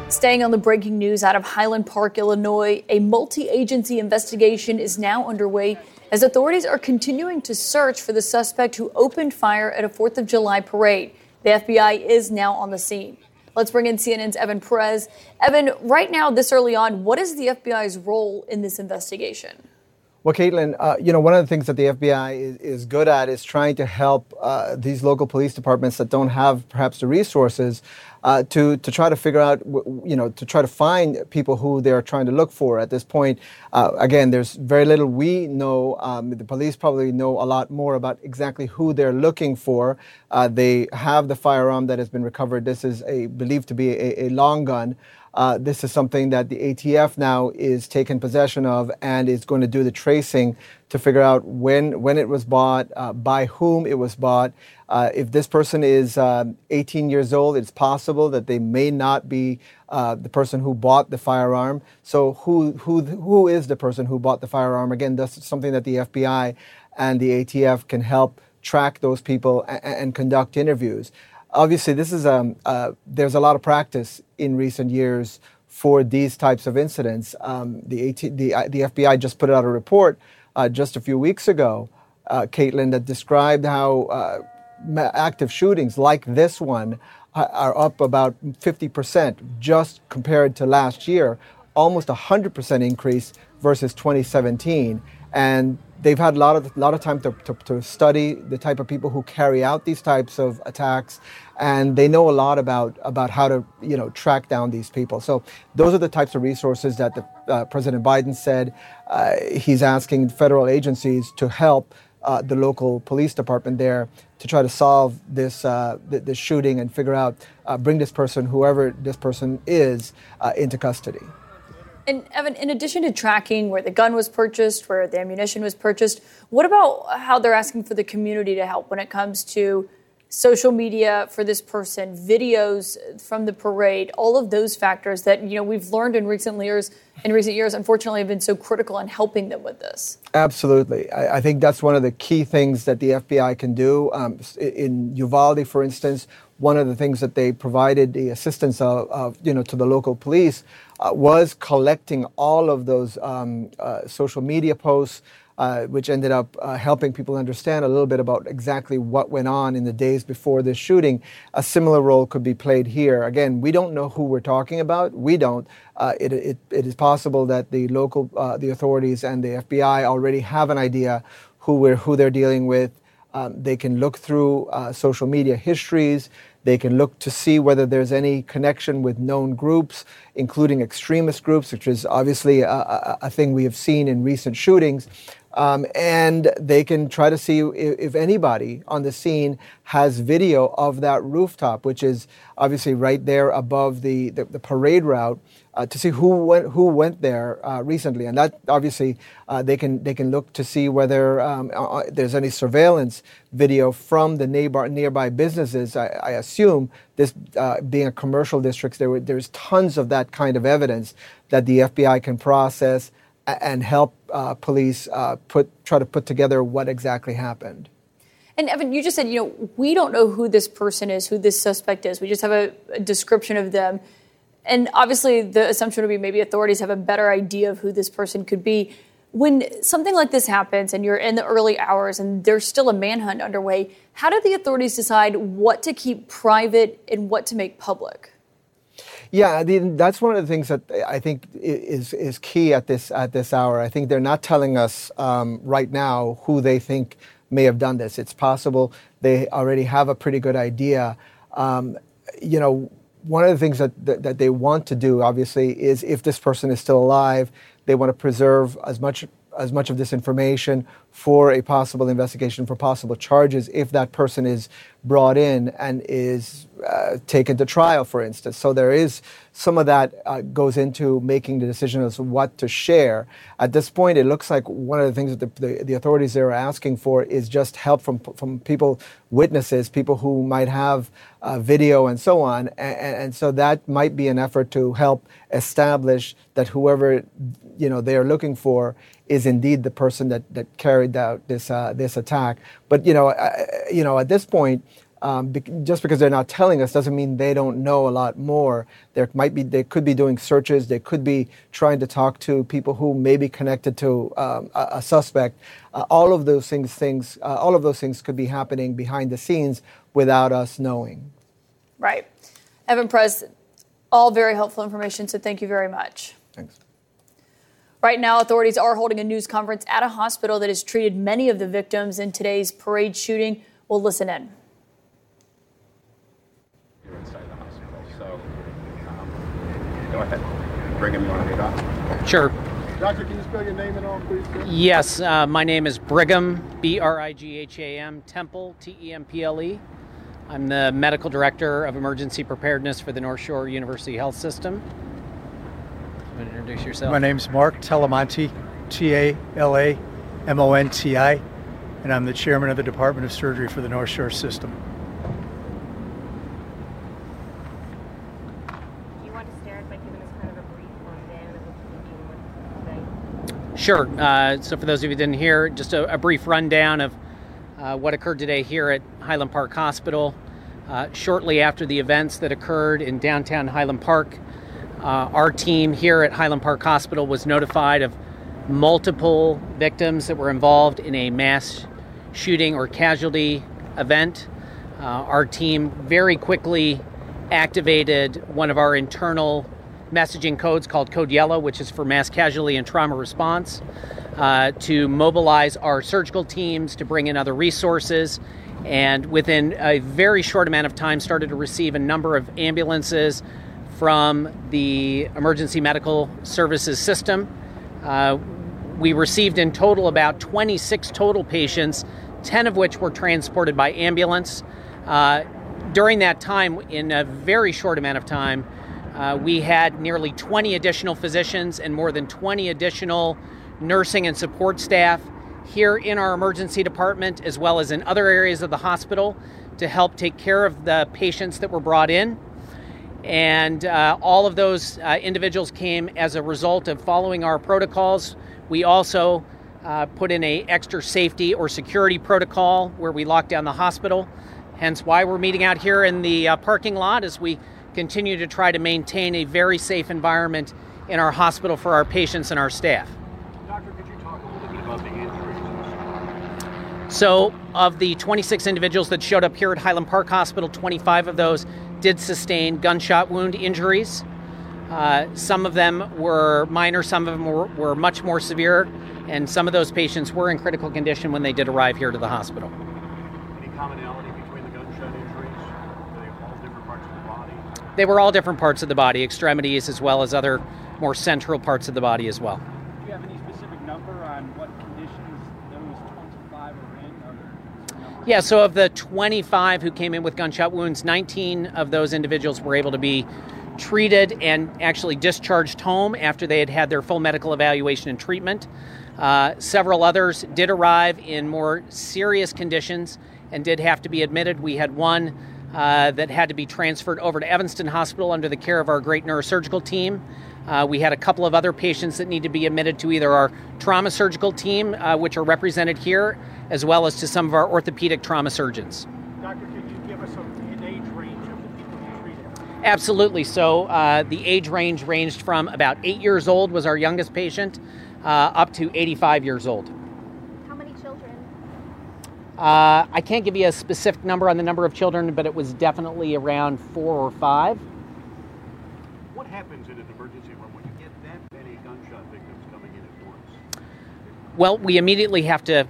Staying on the breaking news out of Highland Park, Illinois, a multi agency investigation is now underway as authorities are continuing to search for the suspect who opened fire at a 4th of July parade. The FBI is now on the scene. Let's bring in CNN's Evan Perez. Evan, right now, this early on, what is the FBI's role in this investigation? Well, Kaitlan, uh, you know, one of the things that the FBI is, is good at is trying to help uh, these local police departments that don't have perhaps the resources uh, to to try to figure out, you know, to try to find people who they are trying to look for. At this point, uh, again, there's very little we know. Um, the police probably know a lot more about exactly who they're looking for. Uh, they have the firearm that has been recovered. This is a believed to be a, a long gun. Uh, this is something that the ATF now is taking possession of and is going to do the tracing to figure out when when it was bought, uh, by whom it was bought. Uh, if this person is um, 18 years old, it's possible that they may not be uh, the person who bought the firearm. So who who who is the person who bought the firearm? Again, that's something that the FBI and the ATF can help track those people and, and conduct interviews obviously this is um, uh, there's a lot of practice in recent years for these types of incidents. Um, the, AT, the, uh, the FBI just put out a report uh, just a few weeks ago, uh, Kaitlan, that described how uh, active shootings like this one uh, are up about 50% just compared to last year, almost a 100% increase versus 2017. And they've had a lot of, lot of time to, to, to study the type of people who carry out these types of attacks and they know a lot about about how to you know track down these people. So those are the types of resources that the, uh, President Biden said uh, he's asking federal agencies to help uh, the local police department there to try to solve this uh, this shooting and figure out uh, bring this person, whoever this person is, uh, into custody. And Evan, in addition to tracking where the gun was purchased, where the ammunition was purchased, what about how they're asking for the community to help when it comes to social media for this person, videos from the parade, all of those factors that you know we've learned in recent years. In recent years, unfortunately, have been so critical in helping them with this. Absolutely, I, I think that's one of the key things that the FBI can do. Um, in Uvalde, for instance, one of the things that they provided the assistance of, of you know to the local police uh, was collecting all of those um, uh, social media posts uh, which ended up uh, helping people understand a little bit about exactly what went on in the days before this shooting. A similar role could be played here. Again, we don't know who we're talking about. We don't. Uh, it, it, it is possible that the local, uh, the authorities and the FBI already have an idea who we're, who they're dealing with. Um, they can look through social media histories. They can look to see whether there's any connection with known groups, including extremist groups, which is obviously a, a, a thing we have seen in recent shootings. Um, and they can try to see if, if, anybody on the scene has video of that rooftop, which is obviously right there above the, the, the parade route, uh, to see who went, who went there uh, recently. And that obviously uh, they, can, they can look to see whether um, uh, uh, there's any surveillance video from the neighbor, nearby businesses. I, I assume this uh, being a commercial district, there, there's tons of that kind of evidence that the FBI can process and help uh, police uh, put try to put together what exactly happened. And Evan, you just said you know we don't know who this person is, who this suspect is. We just have a, a description of them, and obviously the assumption would be maybe authorities have a better idea of who this person could be. When something like this happens and you're in the early hours and there's still a manhunt underway, how do the authorities decide what to keep private and what to make public? Yeah, the, that's one of the things that I think is is key at this at this hour. I think they're not telling us um, right now who they think may have done this. It's possible they already have a pretty good idea. Um, you know, one of the things that, that, that they want to do, obviously, is if this person is still alive, they want to preserve as much as much of this information for a possible investigation, for possible charges, if that person is brought in and is uh, taken to trial, for instance. So there is some of that uh, goes into making the decision as what to share. At this point, it looks like one of the things that the, the, the authorities are asking for is just help from from people, witnesses, people who might have uh, video and so on. And, and so that might be an effort to help establish that whoever you know they are looking for is indeed the person that, that carried out this uh, this attack. But you know, you know, at this point, um, be, just because they're not telling us doesn't mean they don't know a lot more. There might be they could be doing searches. They could be trying to talk to people who may be connected to um, a, a, suspect. Uh, all of those things, things, uh, all of those things could be happening behind the scenes without us knowing. Right, Evan Perez. All very helpful information. So thank you very much. Thanks. Right now, authorities are holding a news conference at a hospital that has treated many of the victims in today's parade shooting. We'll listen in. You're inside the hospital, so um, go ahead. Brigham, you want to read off? Sure. Doctor, can you spell your name and all, please? Sir? Yes, uh, my name is Brigham, B R I G H A M, Temple, T E M P L E. I'm the medical director of emergency preparedness for the North Shore University Health System introduce yourself. My name's Mark Talamonti, T A L A M O N T I, and I'm the chairman of the Department of Surgery for the North Shore System. Sure. Uh, so, for those of you who didn't hear, just a, a brief rundown of uh, what occurred today here at Highland Park Hospital. Uh, shortly after the events that occurred in downtown Highland Park, uh, our team here at Highland Park Hospital was notified of multiple victims that were involved in a mass shooting or casualty event. Uh, our team very quickly activated one of our internal messaging codes called Code Yellow, which is for mass casualty and trauma response, uh, to mobilize our surgical teams, to bring in other resources, and within a very short amount of time started to receive a number of ambulances, from the emergency medical services system. Uh, we received in total about 26 total patients, 10 of which were transported by ambulance. Uh, during that time, in a very short amount of time, uh, we had nearly 20 additional physicians and more than 20 additional nursing and support staff here in our emergency department as well as in other areas of the hospital to help take care of the patients that were brought in. And uh, all of those uh, individuals came as a result of following our protocols. We also uh, put in a extra safety or security protocol where we lock down the hospital. Hence why we're meeting out here in the uh, parking lot as we continue to try to maintain a very safe environment in our hospital for our patients and our staff. Doctor, could you talk a little bit about the injuries? So, of the 26 individuals that showed up here at Highland Park Hospital, 25 of those did sustain gunshot wound injuries. Uh, some of them were minor, some of them were, were, much more severe, and some of those patients were in critical condition when they did arrive here to the hospital. Any commonality between the gunshot injuries? Were they all different parts of the body? They were all different parts of the body, extremities as well as other more central parts of the body as well. Do you have any specific number on what conditions those 25 are in? Are yeah, so of the 25 who came in with gunshot wounds, 19 of those individuals were able to be treated and actually discharged home after they had had their full medical evaluation and treatment. Uh, several others did arrive in more serious conditions and did have to be admitted. We had one uh, that had to be transferred over to Evanston Hospital under the care of our great neurosurgical team. Uh, we had a couple of other patients that need to be admitted to either our trauma surgical team, uh, which are represented here, as well as to some of our orthopedic trauma surgeons. Doctor, could you give us an age range of the people you treated? Absolutely. So uh, the age range ranged from about eight years old was our youngest patient, uh, up to 85 years old. How many children? Uh, I can't give you a specific number on the number of children, but it was definitely around four or five. What happens in an emergency room when you get that many gunshot victims coming in at once? Well, we immediately have to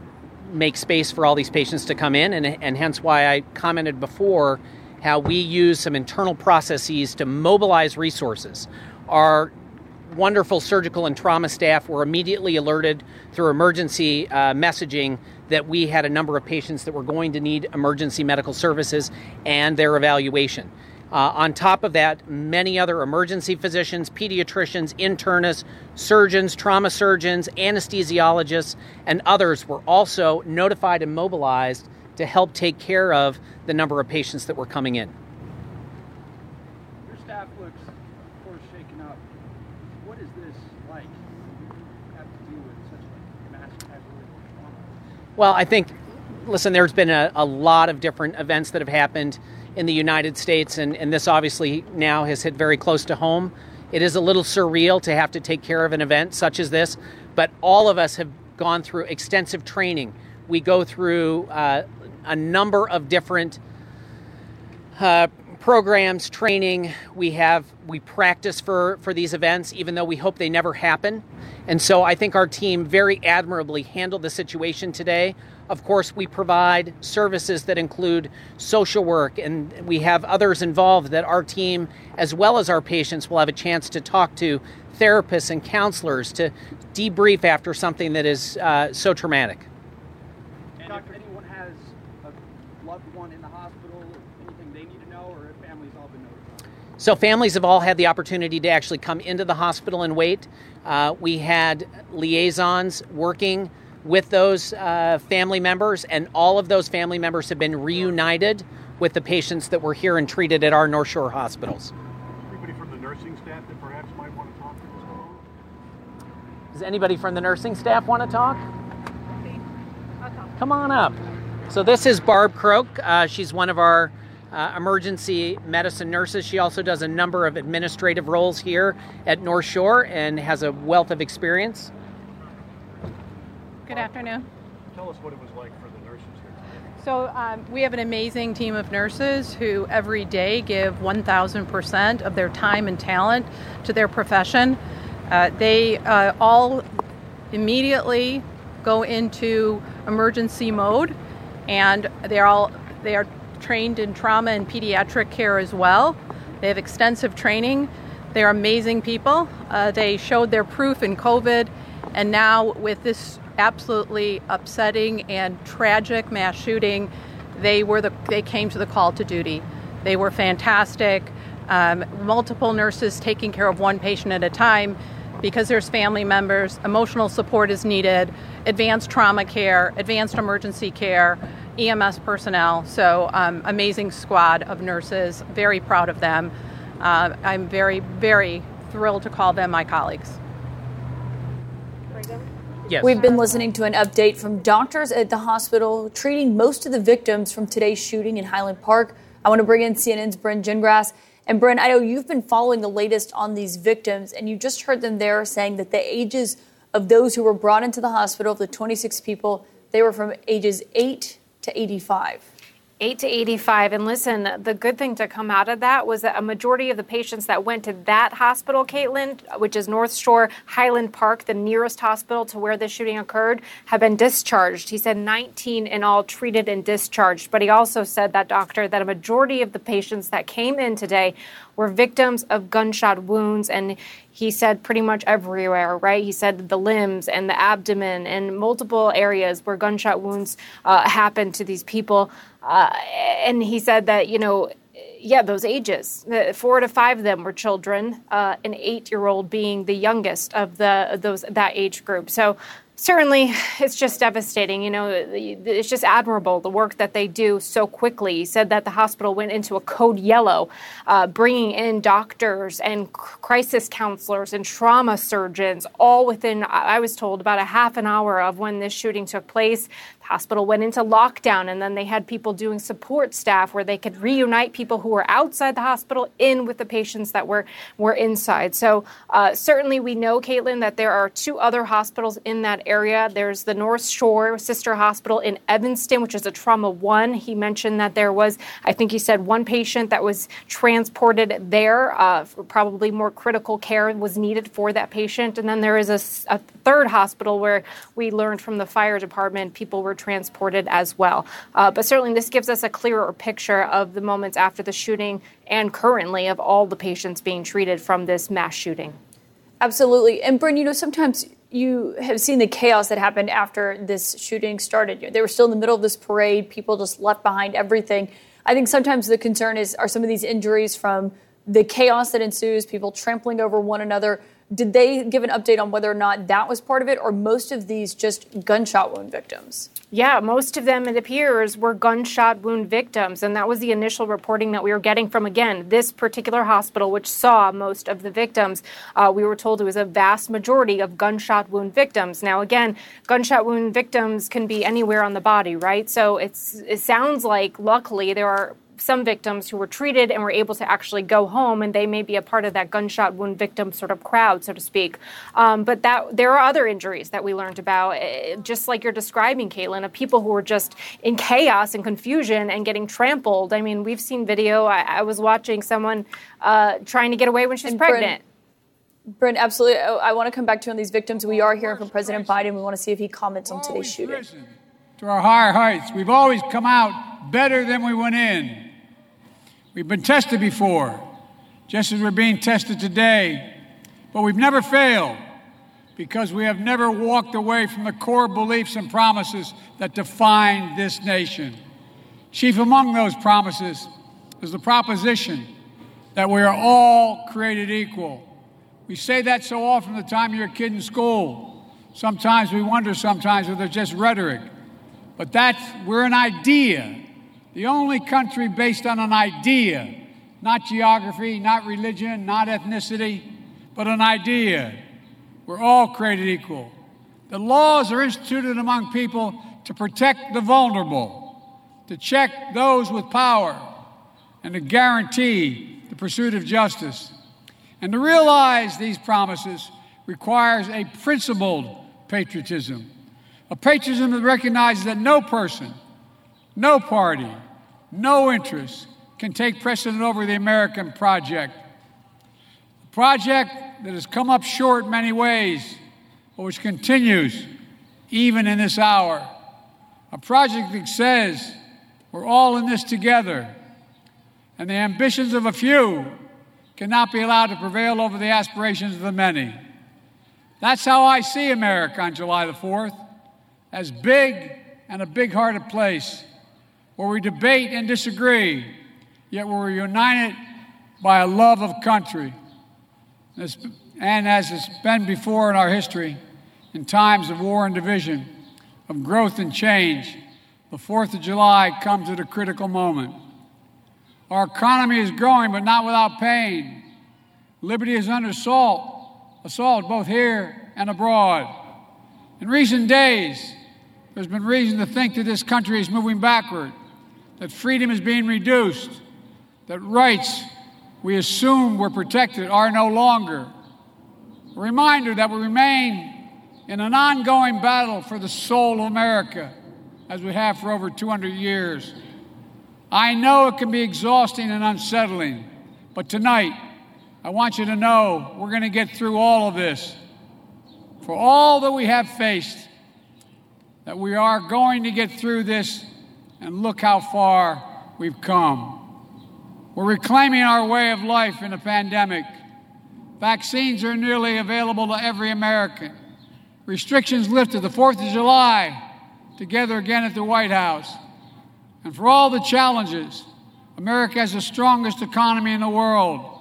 make space for all these patients to come in, and, and hence why I commented before how we use some internal processes to mobilize resources. Our wonderful surgical and trauma staff were immediately alerted through emergency uh, messaging that we had a number of patients that were going to need emergency medical services and their evaluation. Uh, on top of that, many other emergency physicians, pediatricians, internists, surgeons, trauma surgeons, anesthesiologists, and others were also notified and mobilized to help take care of the number of patients that were coming in. Your staff looks, of course, shaken up. What is this like? Have to deal with such a massive trauma? Well, I think, listen, there's been a, a lot of different events that have happened in the United States, and, and this obviously now has hit very close to home. It is a little surreal to have to take care of an event such as this, but all of us have gone through extensive training. We go through uh, a number of different uh, programs, training. We have we practice for for these events, even though we hope they never happen. And so I think our team very admirably handled the situation today. Of course, we provide services that include social work, and we have others involved that our team, as well as our patients, will have a chance to talk to therapists and counselors to debrief after something that is uh, so traumatic. And if anyone has a loved one in the hospital, anything they need to know, or if families all been notified? So, families have all had the opportunity to actually come into the hospital and wait. Uh, we had liaisons working with those uh, family members, and all of those family members have been reunited with the patients that were here and treated at our North Shore hospitals. Anybody from the nursing staff that perhaps might want to talk to along? Does anybody from the nursing staff want to talk? Come on up. So, this is Barb Croak. Uh, she's one of our uh, emergency medicine nurses. She also does a number of administrative roles here at North Shore and has a wealth of experience. Good afternoon. Tell us what it was like for the nurses here today. So, um, we have an amazing team of nurses who every day give 1,000% of their time and talent to their profession. Uh, they uh, all immediately go into emergency mode, and they're all they are trained in trauma and pediatric care as well. They have extensive training. They're amazing people. Uh, they showed their proof in COVID, and now with this absolutely upsetting and tragic mass shooting, they were the they came to the call to duty. They were fantastic. Um, multiple nurses taking care of one patient at a time. because there's family members, emotional support is needed, advanced trauma care, advanced emergency care, EMS personnel. So, um, amazing squad of nurses, very proud of them. Uh, I'm very, very thrilled to call them my colleagues. Yes. We've been listening to an update from doctors at the hospital treating most of the victims from today's shooting in Highland Park. I want to bring in CNN's Brynn Gingras. And Brynn, I know you've been following the latest on these victims, and you just heard them there saying that the ages of those who were brought into the hospital, of the 26 people, they were from ages 8 to 85. 8 to 85. And listen, the good thing to come out of that was that a majority of the patients that went to that hospital, Kaitlan, which is North Shore Highland Park, the nearest hospital to where the shooting occurred, have been discharged. He said 19 in all treated and discharged. But he also said, that doctor, that a majority of the patients that came in today were victims of gunshot wounds. And he said pretty much everywhere, right? He said the limbs and the abdomen and multiple areas where gunshot wounds uh, happened to these people. Uh, and he said that, you know, yeah, those ages. Four to five of them were children, uh, an eight-year-old being the youngest of the those that age group. So certainly it's just devastating you know it's just admirable the work that they do so quickly he said that the hospital went into a code yellow uh, bringing in doctors and crisis counselors and trauma surgeons all within i was told about a half an hour of when this shooting took place hospital went into lockdown and then they had people doing support staff where they could reunite people who were outside the hospital in with the patients that were were inside. So uh, certainly we know kaitlan that there are two other hospitals in that area. There's the north shore sister hospital in evanston which is a trauma one. He mentioned that there was i think he said one patient that was transported there uh, probably more critical care was needed for that patient. And then there is a, a third hospital where we learned from the fire department people were transported as well. Uh, but certainly, this gives us a clearer picture of the moments after the shooting and currently of all the patients being treated from this mass shooting. Absolutely. And Brynn, you know, sometimes you have seen the chaos that happened after this shooting started. They were still in the middle of this parade, people just left behind everything. I think sometimes the concern is are some of these injuries from the chaos that ensues, people trampling over one another. Did they give an update on whether or not that was part of it, or most of these just gunshot wound victims? Yeah, most of them, it appears, were gunshot wound victims. And that was the initial reporting that we were getting from, again, this particular hospital, which saw most of the victims. Uh, we were told it was a vast majority of gunshot wound victims. Now, again, gunshot wound victims can be anywhere on the body, right? So it sounds like, luckily, there are some victims who were treated and were able to actually go home, and they may be a part of that gunshot wound victim sort of crowd, so to speak. Um, but that there are other injuries that we learned about, eh, just like you're describing, Kaitlan, of people who were just in chaos and confusion and getting trampled. I mean, we've seen video. I, I was watching someone uh, trying to get away when she's and pregnant. Brynn, Brynn, absolutely. I, I want to come back to on these victims. We are hearing from President Biden. We want to see if he comments on today's shooting. To our higher heights, we've always come out better than we went in. We've been tested before, just as we're being tested today, but we've never failed because we have never walked away from the core beliefs and promises that define this nation. Chief among those promises is the proposition that we are all created equal. We say that so often the time you're a kid in school. Sometimes we wonder sometimes if it's just rhetoric. But that's we're an idea the only country based on an idea, not geography, not religion, not ethnicity, but an idea. We're all created equal. The laws are instituted among people to protect the vulnerable, to check those with power, and to guarantee the pursuit of justice. And to realize these promises requires a principled patriotism, a patriotism that recognizes that no person, no party, no interest can take precedent over the American project. A project that has come up short in many ways, but which continues even in this hour. A project that says we're all in this together, and the ambitions of a few cannot be allowed to prevail over the aspirations of the many. That's how I see America on July the 4th as big and a big hearted place where we debate and disagree, yet we're united by a love of country. And as it's been before in our history, in times of war and division, of growth and change, the 4th of July comes at a critical moment. Our economy is growing, but not without pain. Liberty is under assault, assault both here and abroad. In recent days, there's been reason to think that this country is moving backward, that freedom is being reduced, that rights we assumed were protected are no longer. A reminder that we remain in an ongoing battle for the soul of America, as we have for over 200 years. I know it can be exhausting and unsettling, but tonight, I want you to know we're going to get through all of this. For all that we have faced, that we are going to get through this, and look how far we've come. We're reclaiming our way of life in a pandemic. Vaccines are nearly available to every American. Restrictions lifted the 4th of July, together again at the White House. And for all the challenges, America has the strongest economy in the world.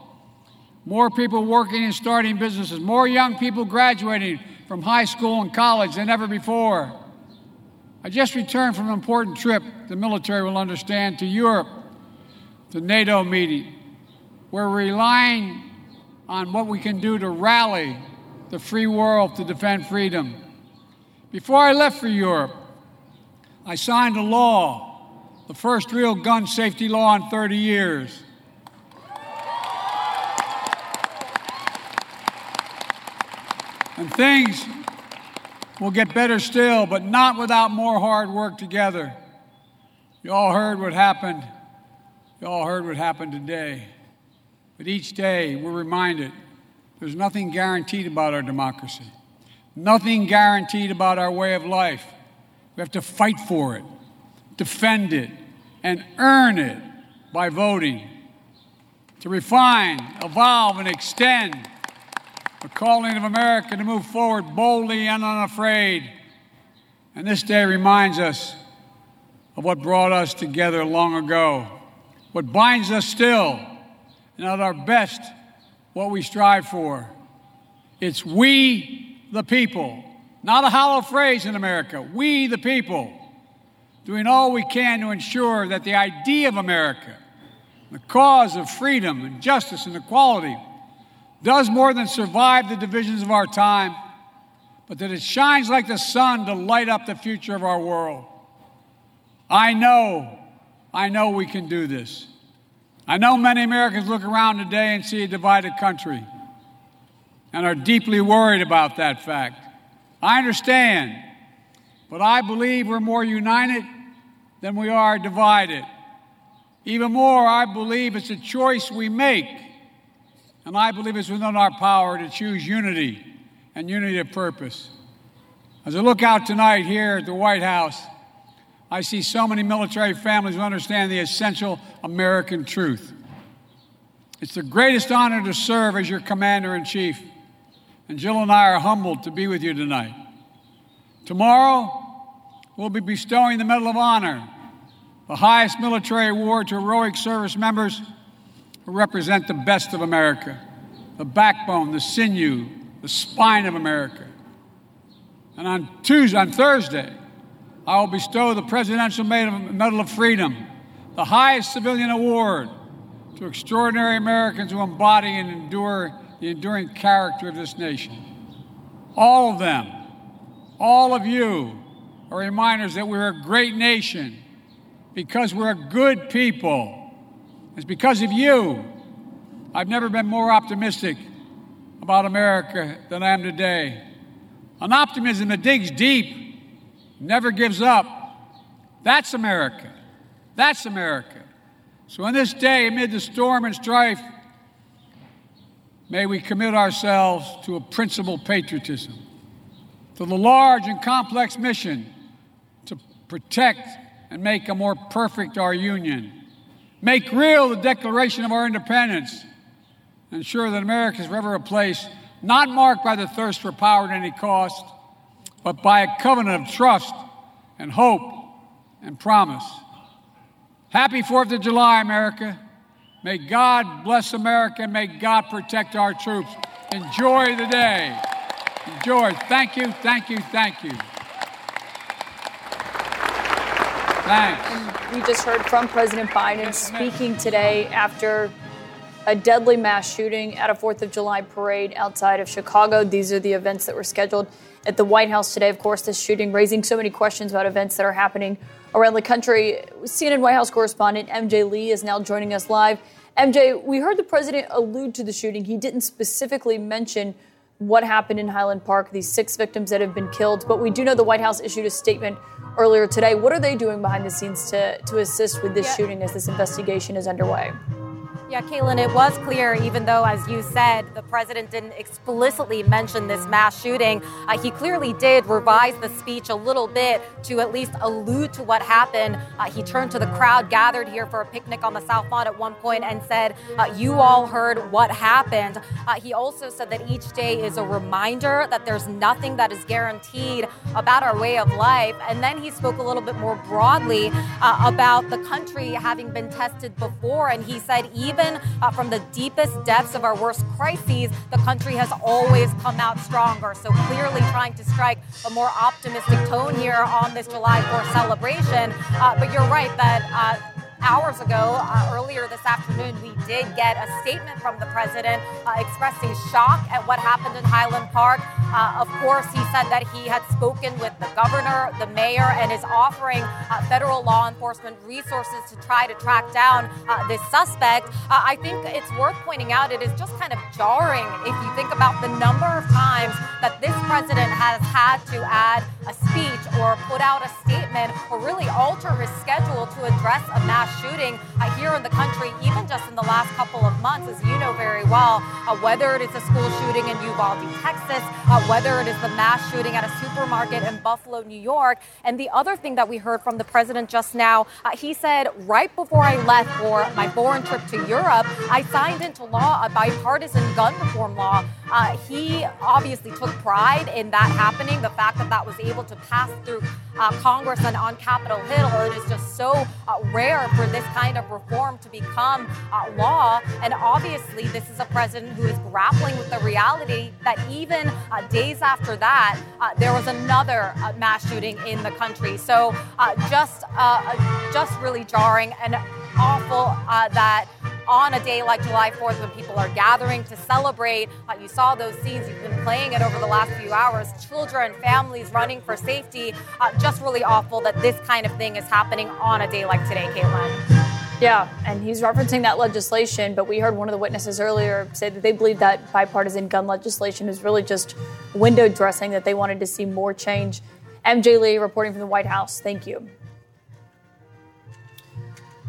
More people working and starting businesses, more young people graduating from high school and college than ever before. I just returned from an important trip, the military will understand, to Europe, the NATO meeting. We're relying on what we can do to rally the free world to defend freedom. Before I left for Europe, I signed a law, the first real gun safety law in 30 years. And things will get better still, but not without more hard work together. You all heard what happened. You all heard what happened today. But each day we're reminded there's nothing guaranteed about our democracy, nothing guaranteed about our way of life. We have to fight for it, defend it, and earn it by voting. To refine, evolve, and extend the calling of America to move forward boldly and unafraid. And this day reminds us of what brought us together long ago, what binds us still, and at our best, what we strive for. It's we, the people, not a hollow phrase in America, we, the people, doing all we can to ensure that the idea of America, the cause of freedom and justice and equality, does more than survive the divisions of our time, but that it shines like the sun to light up the future of our world. I know, I know we can do this. I know many Americans look around today and see a divided country and are deeply worried about that fact. I understand, but I believe we're more united than we are divided. Even more, I believe it's a choice we make, and I believe it's within our power to choose unity and unity of purpose. As I look out tonight here at the White House, I see so many military families who understand the essential American truth. It's the greatest honor to serve as your commander in chief, and Jill and I are humbled to be with you tonight. Tomorrow, we'll be bestowing the Medal of Honor, the highest military award to heroic service members who represent the best of America, the backbone, the sinew, the spine of America. And on Tuesday, on Thursday, I will bestow the Presidential Medal of Freedom, the highest civilian award to extraordinary Americans who embody and endure the enduring character of this nation. All of them, all of you, are reminders that we're a great nation because we're a good people. It's because of you. I've never been more optimistic about America than I am today. An optimism that digs deep never gives up. That's America. That's America. So, on this day, amid the storm and strife, may we commit ourselves to a principled patriotism, to the large and complex mission to protect and make a more perfect our union, make real the Declaration of our independence, ensure that America is forever a place not marked by the thirst for power at any cost but by a covenant of trust and hope and promise. Happy 4th of July, America. May God bless America and may God protect our troops. Enjoy the day. Enjoy. Thank you, thank you, thank you. Thanks. We just heard from President Biden speaking today after a deadly mass shooting at a 4th of July parade outside of Chicago. These are the events that were scheduled at the White House today. Of course, this shooting raising so many questions about events that are happening around the country. CNN White House correspondent MJ Lee is now joining us live. MJ, we heard the president allude to the shooting. He didn't specifically mention what happened in Highland Park, these six victims that have been killed, but we do know the White House issued a statement earlier today. What are they doing behind the scenes to, to assist with this yeah. shooting as this investigation is underway? Yeah, Kaitlan, it was clear, even though, as you said, the president didn't explicitly mention this mass shooting, uh, he clearly did revise the speech a little bit to at least allude to what happened. Uh, he turned to the crowd gathered here for a picnic on the South Lawn at one point and said, uh, You all heard what happened. Uh, he also said that each day is a reminder that there's nothing that is guaranteed about our way of life. And then he spoke a little bit more broadly uh, about the country having been tested before. And he said, even even uh, from the deepest depths of our worst crises, the country has always come out stronger. So clearly trying to strike a more optimistic tone here on this July 4th celebration. Uh, but you're right that uh, hours ago, uh, earlier this afternoon, we did get a statement from the president uh, expressing shock at what happened in Highland Park. Uh, of course, he said that he had spoken with the governor, the mayor, and is offering uh, federal law enforcement resources to try to track down uh, this suspect. Uh, I think it's worth pointing out it is just kind of jarring if you think about the number of times that this president has had to add a speech or put out a statement or really alter his schedule to address a mass shooting uh, here in the country, even just in the last couple of months, as you know very well, uh, whether it is a school shooting in Uvalde, Texas, uh, whether it is the mass shooting at a supermarket in Buffalo, New York. And the other thing that we heard from the president just now, uh, he said, right before I left for my foreign trip to Europe, I signed into law a bipartisan gun reform law. Uh, he obviously took pride in that happening, the fact that that was able to pass through uh, Congress and on Capitol Hill. It is just so rare for this kind of reform to become uh, law. And obviously, this is a president who is grappling with the reality that even uh, days after that, uh, there was another uh, mass shooting in the country. So uh, just, uh, just really jarring and awful that on a day like July 4th when people are gathering to celebrate. Uh, you saw those scenes, you've been playing it over the last few hours. Children, families running for safety. Uh, just really awful that this kind of thing is happening on a day like today, Kaitlan. Yeah, and he's referencing that legislation, but we heard one of the witnesses earlier say that they believe that bipartisan gun legislation is really just window dressing, that they wanted to see more change. MJ Lee reporting from the White House. Thank you.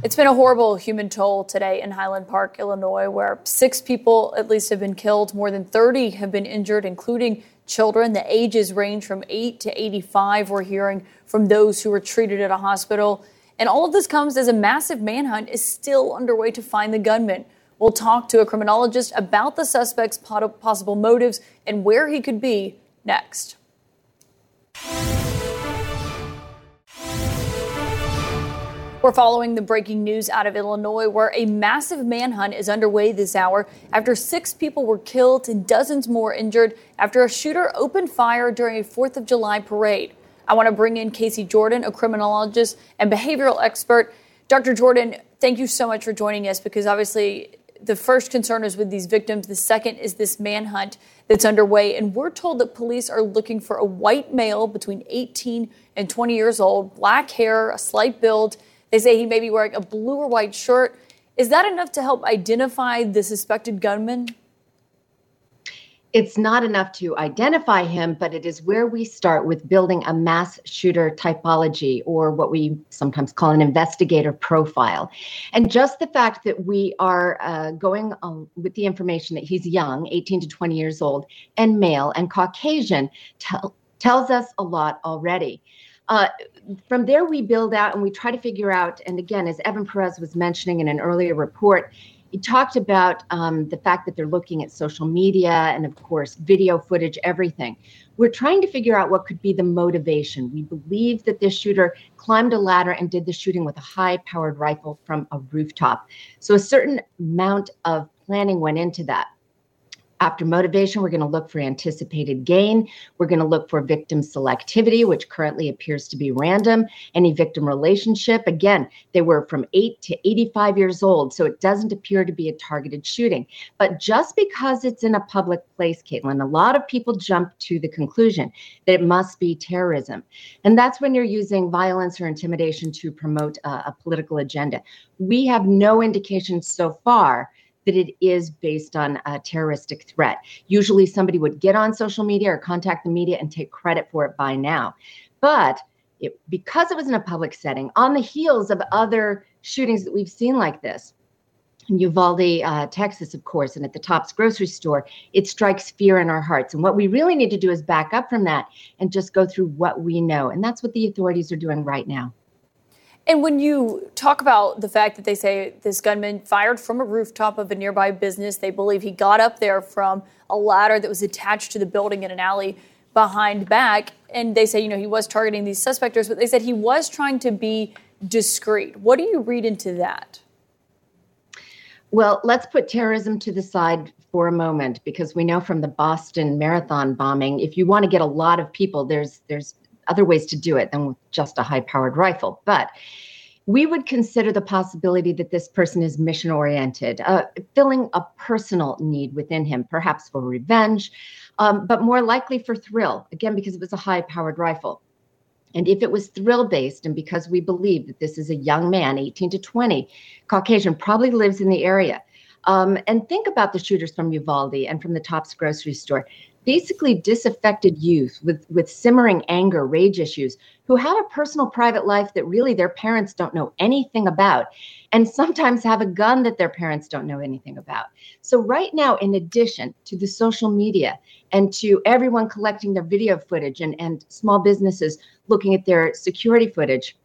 It's been a horrible human toll today in Highland Park, Illinois, where six people at least have been killed. More than 30 have been injured, including children. The ages range from 8 to 85. We're hearing from those who were treated at a hospital. And all of this comes as a massive manhunt is still underway to find the gunman. We'll talk to a criminologist about the suspect's possible motives and where he could be next. We're following the breaking news out of Illinois, where a massive manhunt is underway this hour after six people were killed and dozens more injured after a shooter opened fire during a 4th of July parade. I want to bring in Casey Jordan, a criminologist and behavioral expert. Dr. Jordan, thank you so much for joining us because obviously the first concern is with these victims. The second is this manhunt that's underway. And we're told that police are looking for a white male between 18 and 20 years old, black hair, a slight build. They say he may be wearing a blue or white shirt. Is that enough to help identify the suspected gunman? it's not enough to identify him, but it is where we start with building a mass shooter typology or what we sometimes call an investigator profile. And just the fact that we are uh, going with the information that he's young, 18 to 20 years old, and male and Caucasian tell, tells us a lot already. Uh, from there, we build out and we try to figure out, and again, as Evan Perez was mentioning in an earlier report, he talked about um, the fact that they're looking at social media and, of course, video footage, everything. We're trying to figure out what could be the motivation. We believe that this shooter climbed a ladder and did the shooting with a high powered rifle from a rooftop. So a certain amount of planning went into that. After motivation, we're going to look for anticipated gain. We're going to look for victim selectivity, which currently appears to be random. Any victim relationship, again, they were from 8 to 85 years old, so it doesn't appear to be a targeted shooting. But just because it's in a public place, Kaitlan, a lot of people jump to the conclusion that it must be terrorism. And that's when you're using violence or intimidation to promote a, a political agenda. We have no indication so far that it is based on a terroristic threat. Usually somebody would get on social media or contact the media and take credit for it by now. But it, because it was in a public setting, on the heels of other shootings that we've seen like this, in Uvalde, uh, Texas, of course, and at the Tops grocery store, it strikes fear in our hearts. And what we really need to do is back up from that and just go through what we know. And that's what the authorities are doing right now. And when you talk about the fact that they say this gunman fired from a rooftop of a nearby business, they believe he got up there from a ladder that was attached to the building in an alley behind back. And they say, you know, he was targeting these suspects, but they said he was trying to be discreet. What do you read into that? Well, let's put terrorism to the side for a moment because we know from the Boston Marathon bombing, if you want to get a lot of people, there's there's other ways to do it than with just a high powered rifle. But we would consider the possibility that this person is mission oriented, uh, filling a personal need within him, perhaps for revenge, um, but more likely for thrill, again, because it was a high powered rifle. And if it was thrill based, and because we believe that this is a young man, 18 to 20, Caucasian, probably lives in the area. Um, and think about the shooters from Uvalde and from the Tops grocery store basically disaffected youth with, with simmering anger, rage issues, who have a personal private life that really their parents don't know anything about, and sometimes have a gun that their parents don't know anything about. So, right now, in addition to the social media and to everyone collecting their video footage and, and small businesses looking at their security footage,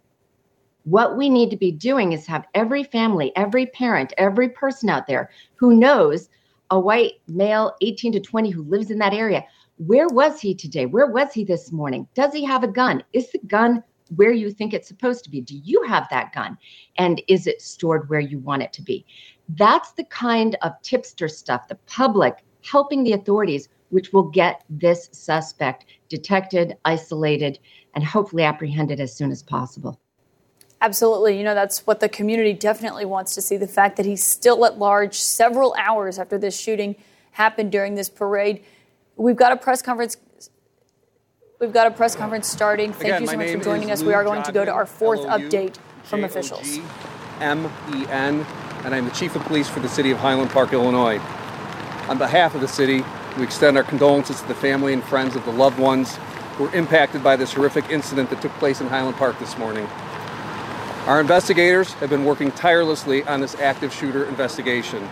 what we need to be doing is have every family, every parent, every person out there who knows a white male 18 to 20 who lives in that area. Where was he today? Where was he this morning? Does he have a gun? Is the gun where you think it's supposed to be? Do you have that gun? And is it stored where you want it to be? That's the kind of tipster stuff, the public helping the authorities, which will get this suspect detected, isolated, and hopefully apprehended as soon as possible. Absolutely. You know, that's what the community definitely wants to see the fact that he's still at large several hours after this shooting happened during this parade. We've got a press conference. We've got a press conference starting. Thank Again, you so much for joining us. We are Lou going to go to our fourth Jogmen, update from officials. M-E-N, and I'm the Chief of Police for the City of Highland Park, Illinois. On behalf of the city, we extend our condolences to the family and friends of the loved ones who were impacted by this horrific incident that took place in Highland Park this morning. Our investigators have been working tirelessly on this active shooter investigation.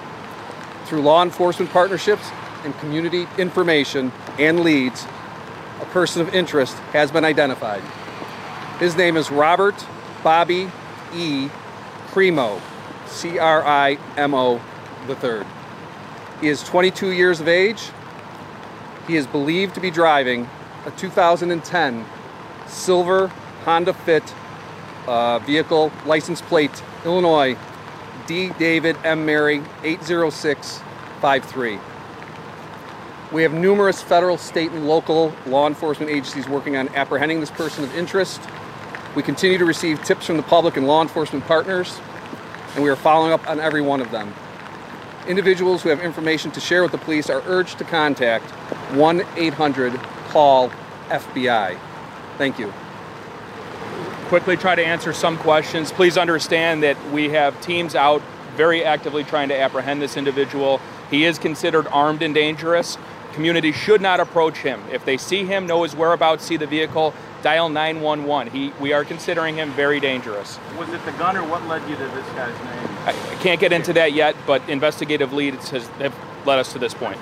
Through law enforcement partnerships and community information and leads, a person of interest has been identified. His name is Robert Bobby E. Crimo, C R I M O Third. He is 22 years of age. He is believed to be driving a 2010 silver Honda Fit uh, vehicle, license plate, Illinois, D. David M. Mary 80653. We have numerous federal, state, and local law enforcement agencies working on apprehending this person of interest. We continue to receive tips from the public and law enforcement partners, and we are following up on every one of them. Individuals who have information to share with the police are urged to contact 1 800 CALL FBI. Thank you quickly try to answer some questions. Please understand that we have teams out very actively trying to apprehend this individual. He is considered armed and dangerous. Community should not approach him. If they see him, know his whereabouts, see the vehicle, dial 911. He, we are considering him very dangerous. Was it the gun or what led you to this guy's name? I, I can't get into that yet, but investigative leads has, have led us to this point.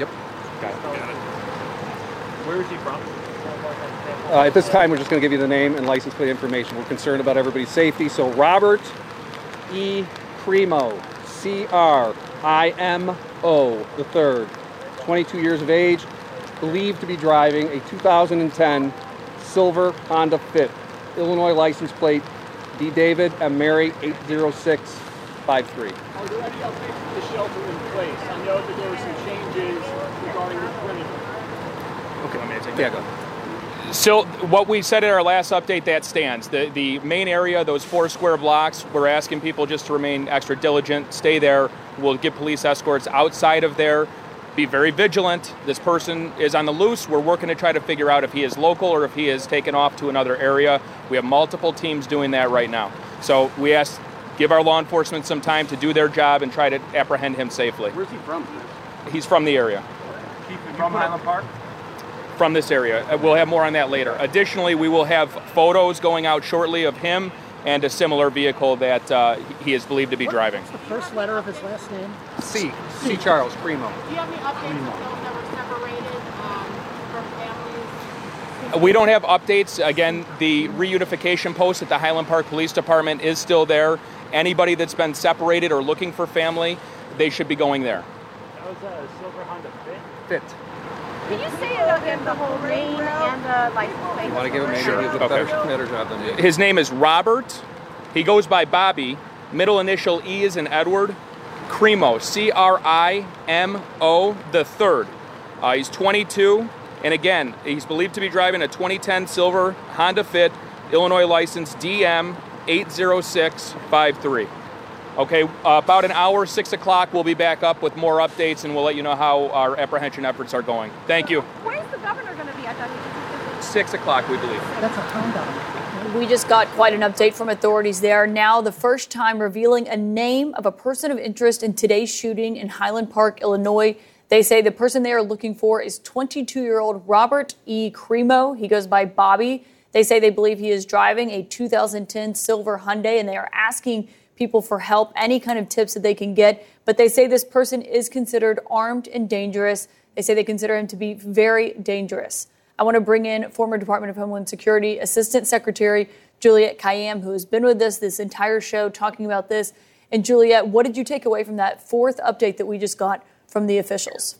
Yep. Got it. Got it. Where is he from? Uh, at this time, we're just going to give you the name and license plate information. We're concerned about everybody's safety. So, Robert E. Crimo, C R I M O, the third, 22 years of age, believed to be driving a 2010 silver Honda Fit, Illinois license plate D. David and Mary five three. Are there any updates to the shelter in place? I know that there were some changes regarding the perimeter. Okay, let me take Yeah, that. go. Still, what we said in our last update, that stands. The, the main area, those four square blocks, we're asking people just to remain extra diligent, stay there. We'll get police escorts outside of there. Be very vigilant. This person is on the loose. We're working to try to figure out if he is local or if he is taken off to another area. We have multiple teams doing that right now. So we ask, give our law enforcement some time to do their job and try to apprehend him safely. Where's he from? He's from the area. Keep him from Highland Park? From this area. Uh, We'll have more on that later. Additionally, we will have photos going out shortly of him and a similar vehicle that uh, he is believed to be driving. What's the first letter of his last name? C. C. Charles Crimo. Do you have any updates on those that were separated um, from families? We don't have updates. Again, the reunification post at the Highland Park Police Department is still there. Anybody that's been separated or looking for family, they should be going there. That was a silver Honda Fit. Fit. Can you say it again, the whole name and the like? You want to give him maybe Sure. he did a Okay. better, better job than me. His name is Robert. He goes by Bobby. Middle initial E is in Edward. Crimo, C R I M O, the third. Uh, he's 22, and again, he's believed to be driving a 2010 silver Honda Fit, Illinois license DM 80653. Okay, uh, about an hour, 6 o'clock, we'll be back up with more updates and we'll let you know how our apprehension efforts are going. Thank you. Where's the governor going to be? I thought he 6 o'clock, we believe. That's a Honda. We just got quite an update from authorities there. Now, the first time revealing a name of a person of interest in today's shooting in Highland Park, Illinois. They say the person they are looking for is 22 year old Robert E. Crimo. He goes by Bobby. They say they believe he is driving a 2010 silver Hyundai and they are asking people for help, any kind of tips that they can get. But they say this person is considered armed and dangerous. They say they consider him to be very dangerous. I want to bring in former Department of Homeland Security Assistant Secretary Juliette Kayyem, who has been with us this entire show talking about this. And Juliette, what did you take away from that fourth update that we just got from the officials?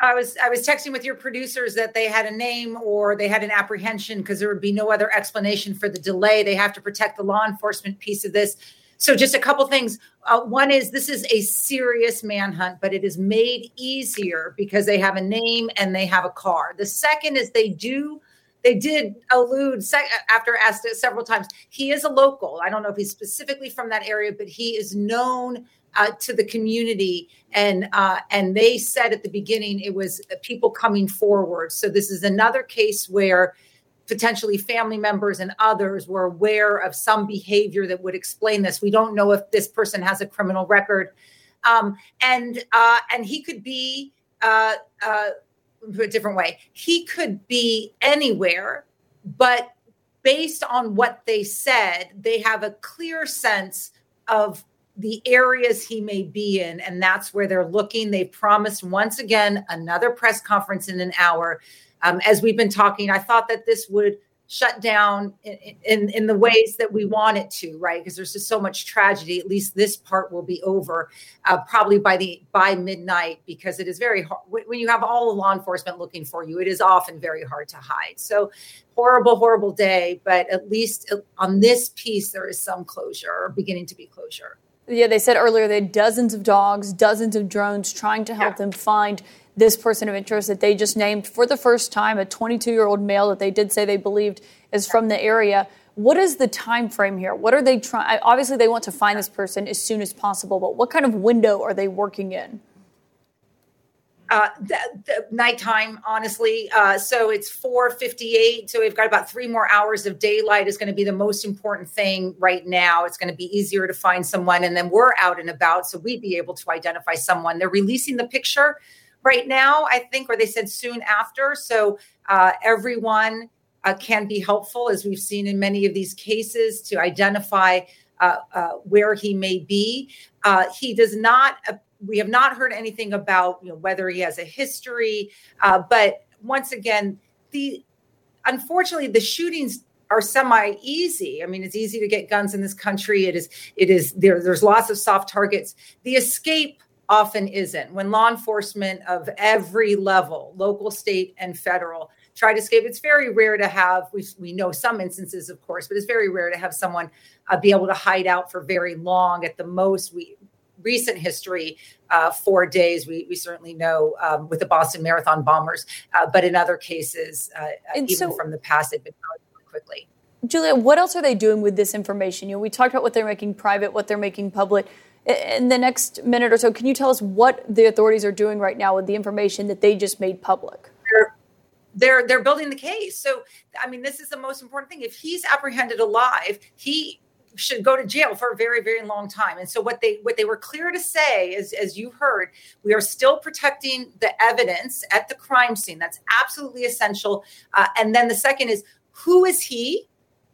I was I was texting with your producers that they had a name or they had an apprehension because there would be no other explanation for the delay. They have to protect the law enforcement piece of this. So just a couple things. Uh, one is this is a serious manhunt, but it is made easier because they have a name and they have a car. The second is they do they did allude after asked it several times. He is a local. I don't know if he's specifically from that area, but he is known uh, to the community, and uh, and they said at the beginning it was people coming forward. So this is another case where potentially family members and others were aware of some behavior that would explain this. We don't know if this person has a criminal record, um, and uh, and he could be. Uh, uh, a different way. He could be anywhere, but based on what they said, they have a clear sense of the areas he may be in, and that's where they're looking. They promised once again another press conference in an hour. Um, as we've been talking, I thought that this would shut down in, in, in the ways that we want it to, right? Because there's just so much tragedy. At least this part will be over uh, probably by the by midnight, because it is very hard when you have all the law enforcement looking for you. It is often very hard to hide. So horrible, horrible day. But at least on this piece, there is some closure or beginning to be closure. Yeah, they said earlier they had dozens of dogs, dozens of drones trying to help yeah. them find this person of interest that they just named for the first time, a 22 year old male that they did say they believed is from the area. What is the time frame here? What are they trying? Obviously, they want to find this person as soon as possible, but what kind of window are they working in? Uh, the, the nighttime, honestly. Uh, so it's 4:58. So we've got about three more hours of daylight. Is going to be the most important thing right now. It's going to be easier to find someone, and then we're out and about, so we'd be able to identify someone. They're releasing the picture right now, I think, or they said soon after. So uh, everyone uh, can be helpful, as we've seen in many of these cases, to identify uh, uh where he may be. Uh, he does not. we have not heard anything about you know, whether he has a history, uh, but once again, the unfortunately the shootings are semi easy. I mean, it's easy to get guns in this country. It is. It is. There, there's lots of soft targets. The escape often isn't when law enforcement of every level, local, state, and federal, try to escape. It's very rare to have, we, we know some instances, of course, but it's very rare to have someone uh, be able to hide out for very long. At the most, we recent history, uh, four days, we, we certainly know um, with the Boston Marathon bombers, uh, but in other cases, uh, even so, from the past, they've been quickly. Julia, what else are they doing with this information? You know, we talked about what they're making private, what they're making public. In the next minute or so, can you tell us what the authorities are doing right now with the information that they just made public? They're they're, building the case. So, I mean, this is the most important thing. If he's apprehended alive, he should go to jail for a very very long time and so what they what they were clear to say is as you heard we are still protecting the evidence at the crime scene that's absolutely essential uh, and then the second is who is he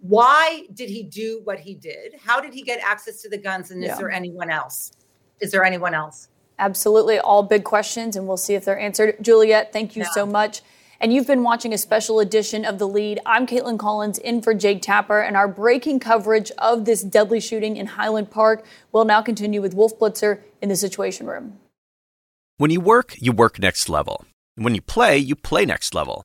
why did he do what he did? How did he get access to the guns? And yeah. is there anyone else? Is there anyone else? Absolutely. All big questions, and we'll see if they're answered. Juliette, thank you yeah. so much. And you've been watching a special edition of The Lead. I'm Kaitlan Collins in for Jake Tapper, and our breaking coverage of this deadly shooting in Highland Park will now continue with Wolf Blitzer in the Situation Room. When you work, you work next level. And when you play, you play next level.